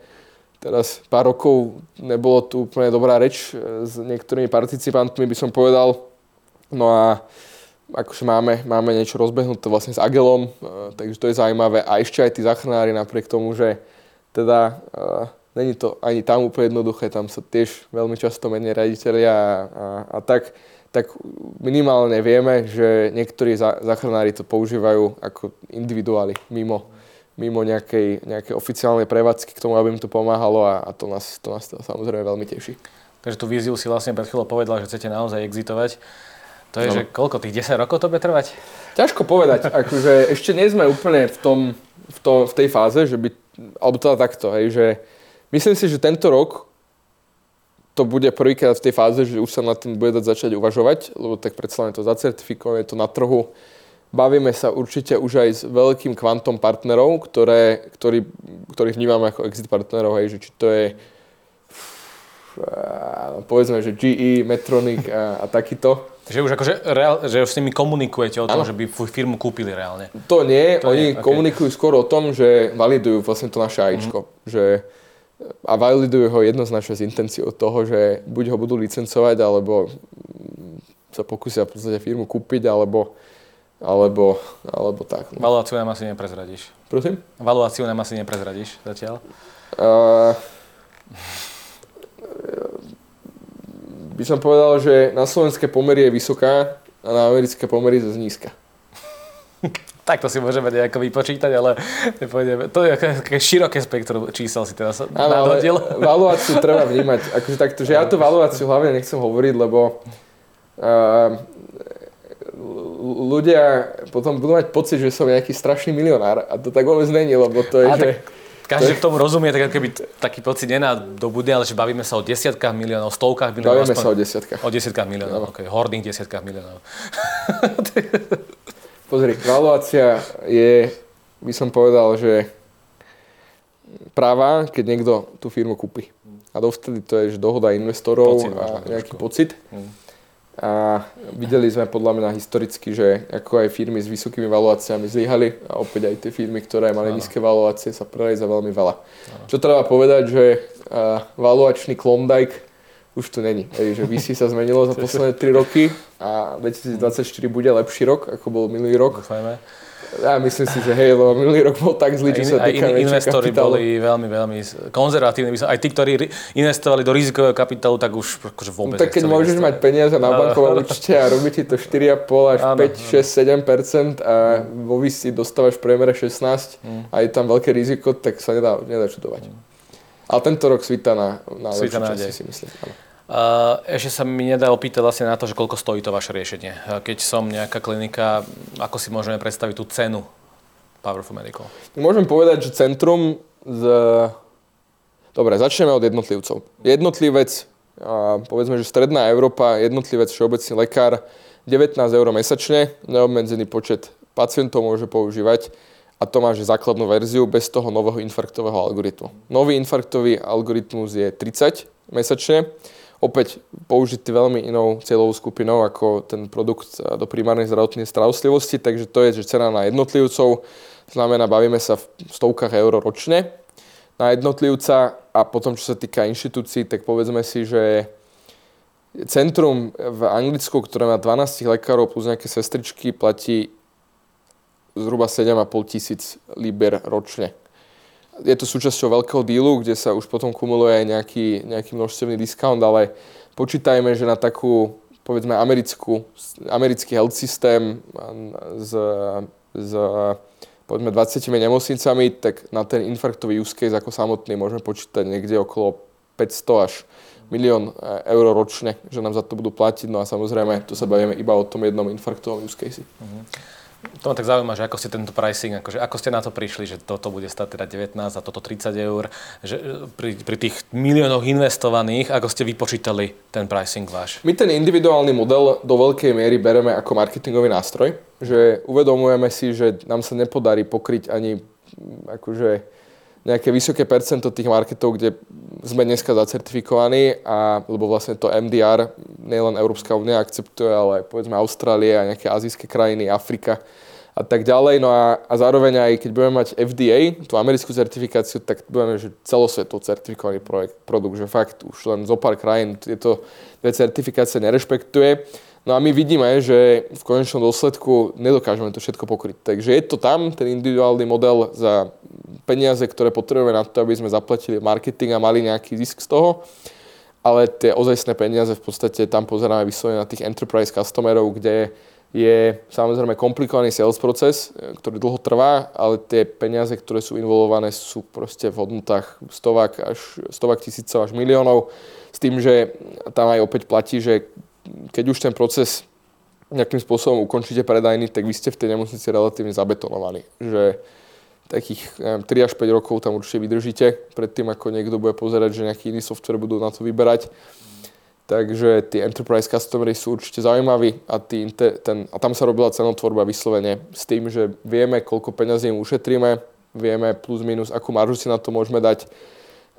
teraz pár rokov nebolo tu úplne dobrá reč s niektorými participantmi, by som povedal. No a akože máme, máme niečo rozbehnuté vlastne s Agelom, uh, takže to je zaujímavé. A ešte aj tí záchranári napriek tomu, že teda uh, není to ani tam úplne jednoduché, tam sa tiež veľmi často menia raditeľia a, a, a tak, tak minimálne vieme, že niektorí záchranári to používajú ako individuáli mimo, mimo nejakej, nejakej oficiálnej prevádzky k tomu, aby im to pomáhalo a, a to, nás, to nás to samozrejme veľmi teší. Takže tú víziu si vlastne pred chvíľou povedal, že chcete naozaj exitovať. To je, no. že koľko, tých 10 rokov to bude trvať? Ťažko povedať, akože ešte nie sme úplne v, tom, v, to, v tej fáze, že by, alebo teda takto, hej, že myslím si, že tento rok to bude prvýkrát v tej fáze, že už sa na tým bude dať začať uvažovať, lebo tak predsa to zacertifikované, to na trhu. Bavíme sa určite už aj s veľkým kvantom partnerov, ktoré, ktorý, ktorých vnímame ako exit partnerov, hej, že či to je povedzme, že GE, Metronic a, a takýto že už akože reál, že už s nimi komunikujete o tom, ano. že by firmu kúpili reálne. To nie, to oni nie, okay. komunikujú skôr o tom, že validujú vlastne to naše AIčko. Mm-hmm. Že, a validujú ho jednoznačne s intenciou toho, že buď ho budú licencovať, alebo sa pokúsia v podstate firmu kúpiť, alebo, alebo, alebo tak. No. Valuáciu nám asi neprezradíš. Prosím? Valuáciu nám asi neprezradíš zatiaľ. Uh, by som povedal, že na slovenské pomery je vysoká a na americké pomery zase nízka. tak to si môžeme nejako vypočítať, ale to je také široké spektrum čísel si teraz Áno, ale valuáciu treba vnímať. Akože takto, že ja tú valuáciu hlavne nechcem hovoriť, lebo uh, ľudia potom budú mať pocit, že som nejaký strašný milionár a to tak vôbec není, lebo to je, a, že... Tak každý v tom rozumie, tak keby taký pocit bude, ale že bavíme sa o desiatkách miliónov, stovkách miliónov. Bavíme aspoň, sa o desiatkách. O desiatkách miliónov, no. ok. Hoarding desiatkách miliónov. <laughs> Pozri, valuácia je, by som povedal, že práva, keď niekto tú firmu kúpi. A dovtedy to je že dohoda investorov pocit, a nejaký trošku. pocit. Hmm. A videli sme podľa mňa historicky, že ako aj firmy s vysokými valuáciami zlyhali a opäť aj tie firmy, ktoré mali ano. nízke valuácie sa predali za veľmi veľa. Ano. Čo treba povedať, že uh, valuačný Klondike už tu není. Ej, že VC sa zmenilo za <laughs> posledné 3 roky a 2024 bude lepší rok, ako bol minulý rok. Dúfajme. Ja myslím si, že hej, lebo minulý rok bol tak zlý, čo sa týka in, investori kapitálu. boli veľmi, veľmi konzervatívni. Aj tí, ktorí investovali do rizikového kapitálu, tak už akože vôbec no, Tak keď môžeš investovať. mať peniaze na bankovom <laughs> účte a robí ti to 4,5 až áno, 5, 6, 7% a vo VC dostávaš v priemere 16 mm. a je tam veľké riziko, tak sa nedá, nedá čudovať. Mm. Ale tento rok svita na, na lepšie časy, si myslím. Áno. Ešte sa mi nedá opýtať vlastne na to, že koľko stojí to vaše riešenie. Keď som nejaká klinika, ako si môžeme predstaviť tú cenu Powerful Medical? Môžem povedať, že centrum z... Dobre, začneme od jednotlivcov. Jednotlivec, povedzme, že Stredná Európa, jednotlivec, všeobecný lekár, 19 eur mesačne, neobmedzený počet pacientov môže používať a to máš základnú verziu bez toho nového infarktového algoritmu. Nový infarktový algoritmus je 30 mesačne, opäť použitý veľmi inou cieľovou skupinou ako ten produkt do primárnej zdravotnej starostlivosti, takže to je že cena na jednotlivcov, znamená, bavíme sa v stovkách eur ročne na jednotlivca. A potom, čo sa týka inštitúcií, tak povedzme si, že centrum v Anglicku, ktoré má 12 lekárov plus nejaké sestričky, platí zhruba 7,5 tisíc liber ročne je to súčasťou veľkého dílu, kde sa už potom kumuluje aj nejaký, nejaký množstevný discount, ale počítajme, že na takú, povedzme, americkú, americký health systém s, s povedzme 20 nemocnicami, tak na ten infarktový use case ako samotný môžeme počítať niekde okolo 500 až milión e, eur ročne, že nám za to budú platiť. No a samozrejme, tu sa bavíme iba o tom jednom infarktovom use case. Uh-huh to ma tak zaujíma, že ako ste tento pricing, akože ako ste na to prišli, že toto bude stať teda 19 a toto 30 eur, že e, pri, pri tých miliónoch investovaných, ako ste vypočítali ten pricing váš? My ten individuálny model do veľkej miery bereme ako marketingový nástroj, že uvedomujeme si, že nám sa nepodarí pokryť ani akože nejaké vysoké percento tých marketov, kde sme dneska zacertifikovaní, a, lebo vlastne to MDR nielen Európska únia akceptuje, ale aj povedzme Austrália a nejaké azijské krajiny, Afrika a tak ďalej. No a, a zároveň aj keď budeme mať FDA, tú americkú certifikáciu, tak budeme, že celosvetov certifikovaný projekt, produkt, že fakt už len zo pár krajín tieto dve certifikácie nerešpektuje. No a my vidíme, že v konečnom dôsledku nedokážeme to všetko pokryť. Takže je to tam, ten individuálny model za peniaze, ktoré potrebujeme na to, aby sme zaplatili marketing a mali nejaký zisk z toho. Ale tie ozajstné peniaze v podstate tam pozeráme vyslovene na tých enterprise customerov, kde je samozrejme komplikovaný sales proces, ktorý dlho trvá, ale tie peniaze, ktoré sú involované, sú proste v hodnotách stovák, až, stovák tisícov až miliónov. S tým, že tam aj opäť platí, že keď už ten proces nejakým spôsobom ukončíte predajný, tak vy ste v tej nemocnici relatívne zabetonovaní. Že takých neviem, 3 až 5 rokov tam určite vydržíte, predtým ako niekto bude pozerať, že nejaký iný software budú na to vyberať. Takže tie enterprise customery sú určite zaujímaví a, tí, ten, a tam sa robila cenotvorba vyslovene s tým, že vieme, koľko peňazí im ušetríme, vieme plus minus, akú maržu si na to môžeme dať.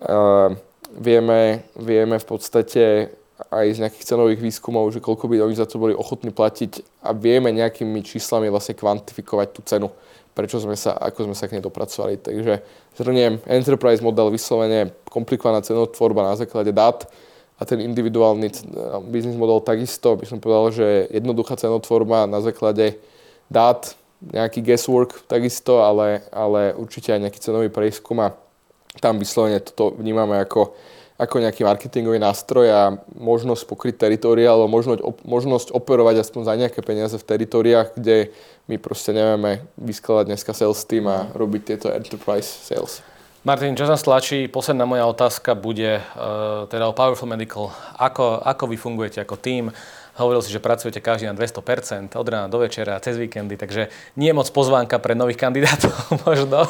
Uh, vieme, vieme v podstate aj z nejakých cenových výskumov, že koľko by oni za to boli ochotní platiť a vieme nejakými číslami vlastne kvantifikovať tú cenu, prečo sme sa, ako sme sa k nej dopracovali. Takže zhrniem, enterprise model vyslovene komplikovaná cenotvorba na základe dát a ten individuálny business model takisto, by som povedal, že jednoduchá cenotvorba na základe dát, nejaký guesswork takisto, ale, ale určite aj nejaký cenový prieskum a tam vyslovene toto vnímame ako ako nejaký marketingový nástroj a možnosť pokryť teritória, alebo možnosť, možnosť operovať aspoň za nejaké peniaze v teritóriách, kde my proste nevieme vyskladať dneska sales team a robiť tieto enterprise sales. Martin, čo nás tlačí? Posledná moja otázka bude uh, teda o Powerful Medical. Ako, ako vy fungujete ako tým? Hovoril si, že pracujete každý na 200%, od rána do večera, cez víkendy, takže nie je moc pozvánka pre nových kandidátov <laughs> možno.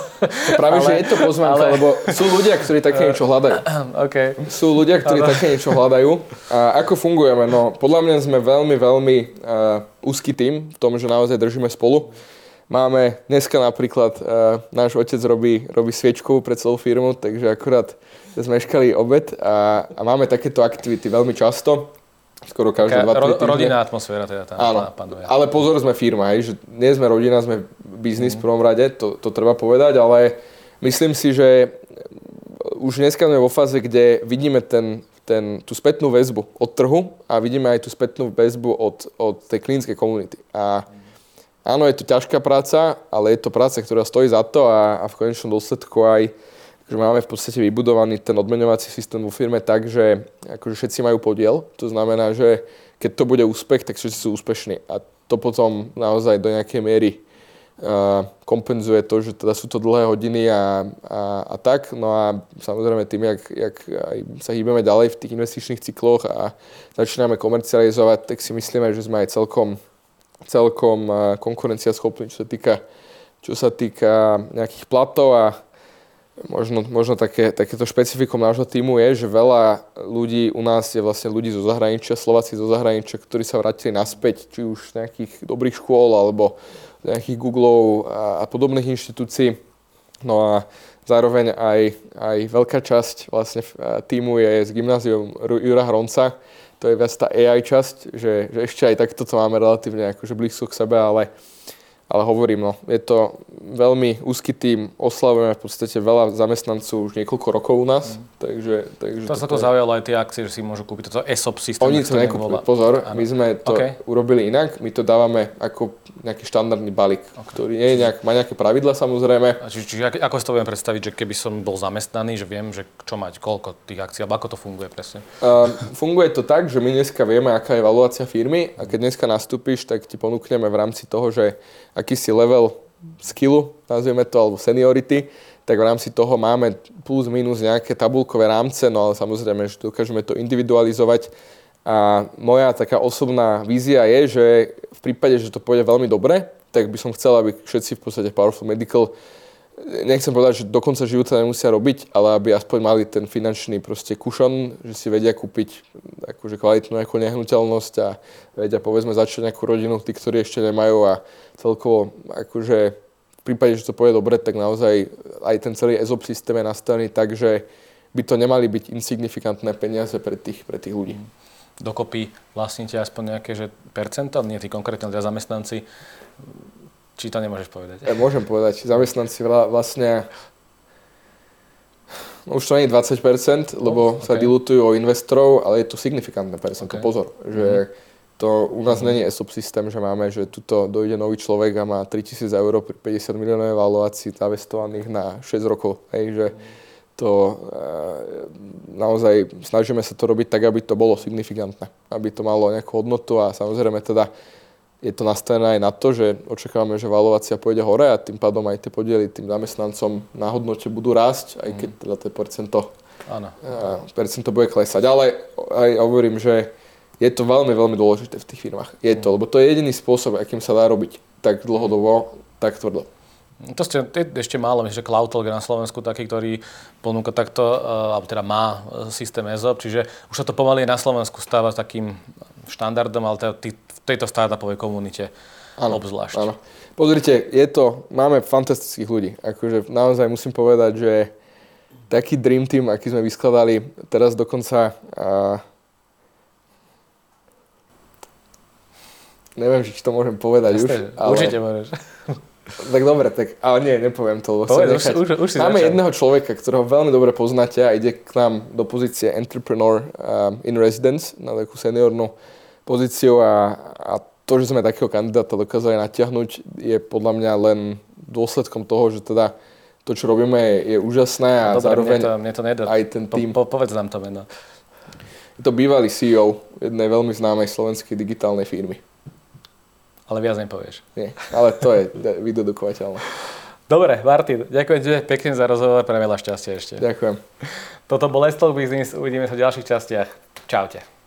Práve, ale, že je to pozvánka, ale... lebo sú ľudia, ktorí také niečo hľadajú. <clears throat> Okay. Sú ľudia, ktorí ale... také niečo hľadajú. A ako fungujeme? No, podľa mňa sme veľmi, veľmi uh, úzky tým v tom, že naozaj držíme spolu. Máme, dneska napríklad uh, náš otec robí, robí sviečku pre celú firmu, takže akurát sme meškali obed a, a máme takéto aktivity veľmi často skoro každé dva, ro-. Rodinná atmosféra teda tam Áno, panuje. ale pozor, sme firma, hej, že nie sme rodina, sme biznis mm. v prvom rade, to, to treba povedať, ale myslím si, že už dneska sme vo fáze, kde vidíme ten, ten, tú spätnú väzbu od trhu a vidíme aj tú spätnú väzbu od, od tej klinickej komunity. A áno, je to ťažká práca, ale je to práca, ktorá stojí za to a, a v konečnom dôsledku aj že máme v podstate vybudovaný ten odmeňovací systém vo firme tak, že akože všetci majú podiel. To znamená, že keď to bude úspech, tak všetci sú úspešní. A to potom naozaj do nejakej miery kompenzuje to, že teda sú to dlhé hodiny a, a, a tak. No a samozrejme tým, jak, jak sa hýbeme ďalej v tých investičných cykloch a začíname komercializovať, tak si myslíme, že sme aj celkom, celkom konkurenciaschopní, čo sa týka čo sa týka nejakých platov a Možno, možno také, takéto špecifikom nášho týmu je, že veľa ľudí u nás je vlastne ľudí zo zahraničia, Slováci zo zahraničia, ktorí sa vrátili naspäť, či už z nejakých dobrých škôl alebo z nejakých Googlov a, a podobných inštitúcií. No a zároveň aj, aj veľká časť vlastne týmu je z gymnázium Jura Hronca, to je viac tá AI časť, že, že ešte aj takto to máme relatívne akože blízko k sebe, ale ale hovorím, no, je to veľmi úzky tým, oslavujeme v podstate veľa zamestnancov už niekoľko rokov u nás, mm. takže... takže to sa to je... zaujalo aj tie akcie, že si môžu kúpiť toto ESOP systém. Oni to nekúpili, pozor, ano. my sme to okay. urobili inak, my to dávame ako nejaký štandardný balík, okay. ktorý je nejak, má nejaké pravidla samozrejme. Čiže, čiže ako si to viem predstaviť, že keby som bol zamestnaný, že viem, že čo mať, koľko tých akcií, alebo ako to funguje presne? Uh, funguje to tak, že my dneska vieme, aká je valuácia firmy a keď dneska nastúpiš, tak ti ponúkneme v rámci toho, že akýsi level skillu, nazvieme to, alebo seniority, tak v rámci toho máme plus minus nejaké tabulkové rámce, no ale samozrejme, že dokážeme to individualizovať. A moja taká osobná vízia je, že v prípade, že to pôjde veľmi dobre, tak by som chcel, aby všetci v podstate Powerful Medical nechcem povedať, že do konca života nemusia robiť, ale aby aspoň mali ten finančný proste kušon, že si vedia kúpiť akože kvalitnú nejakú nehnuteľnosť a vedia povedzme začať nejakú rodinu, tí, ktorí ešte nemajú a celkovo akože v prípade, že to povie dobre, tak naozaj aj ten celý EZOP systém je nastavený tak, že by to nemali byť insignifikantné peniaze pre tých, pre tých ľudí. Dokopy vlastníte aspoň nejaké že percenta, nie tí konkrétne ľudia zamestnanci, či to nemôžeš povedať? Ja môžem povedať. Zamestnanci vlastne No už to nie je 20%, lebo okay. sa dilutujú o investorov, ale je to signifikantné percento. Okay. Pozor, že mhm. to u nás mm není ESOP systém, že máme, že tuto dojde nový človek a má 3000 eur pri 50 miliónov evaluácií zavestovaných na 6 rokov. Hej, že to e, naozaj snažíme sa to robiť tak, aby to bolo signifikantné, aby to malo nejakú hodnotu a samozrejme teda je to nastavené aj na to, že očakávame, že valuácia pôjde hore a tým pádom aj tie podiely tým zamestnancom na hodnote budú rásť, aj keď teda to percento, Áno. percento bude klesať. Ale aj hovorím, že je to veľmi, veľmi dôležité v tých firmách. Je to, lebo to je jediný spôsob, akým sa dá robiť tak dlhodobo, tak tvrdo. To ste ešte málo, myslím, že Cloudtalk je na Slovensku taký, ktorý ponúka takto, uh, alebo teda má e, systém EZOP, čiže už sa to pomaly na Slovensku stáva takým štandardom, ale teda v tejto startupovej komunite ano, obzvlášť. Áno. Pozrite, je to, máme fantastických ľudí. Akože naozaj musím povedať, že taký dream team, aký sme vyskladali, teraz dokonca uh, neviem, či to môžem povedať Jasne, už. Ale... Určite môžeš. <laughs> Tak dobre, tak, ale nie, nepoviem to, lebo Povedz, už, už, už Máme začal. jedného človeka, ktorého veľmi dobre poznáte a ide k nám do pozície Entrepreneur um, in Residence, na takú seniornú pozíciu a, a to, že sme takého kandidáta dokázali natiahnuť, je podľa mňa len dôsledkom toho, že teda to, čo robíme, je, je úžasné a Dobre, zároveň mne to, mne to nedá. aj ten tým... Po, po, povedz nám to meno. Je to bývalý CEO jednej veľmi známej slovenskej digitálnej firmy. Ale viac nepovieš. Nie, ale to je <laughs> vydedukovateľné. Dobre, Martin, ďakujem ti pekne za rozhovor, pre veľa šťastia ešte. Ďakujem. Toto bol Let's Business, uvidíme sa v ďalších častiach. Čaute.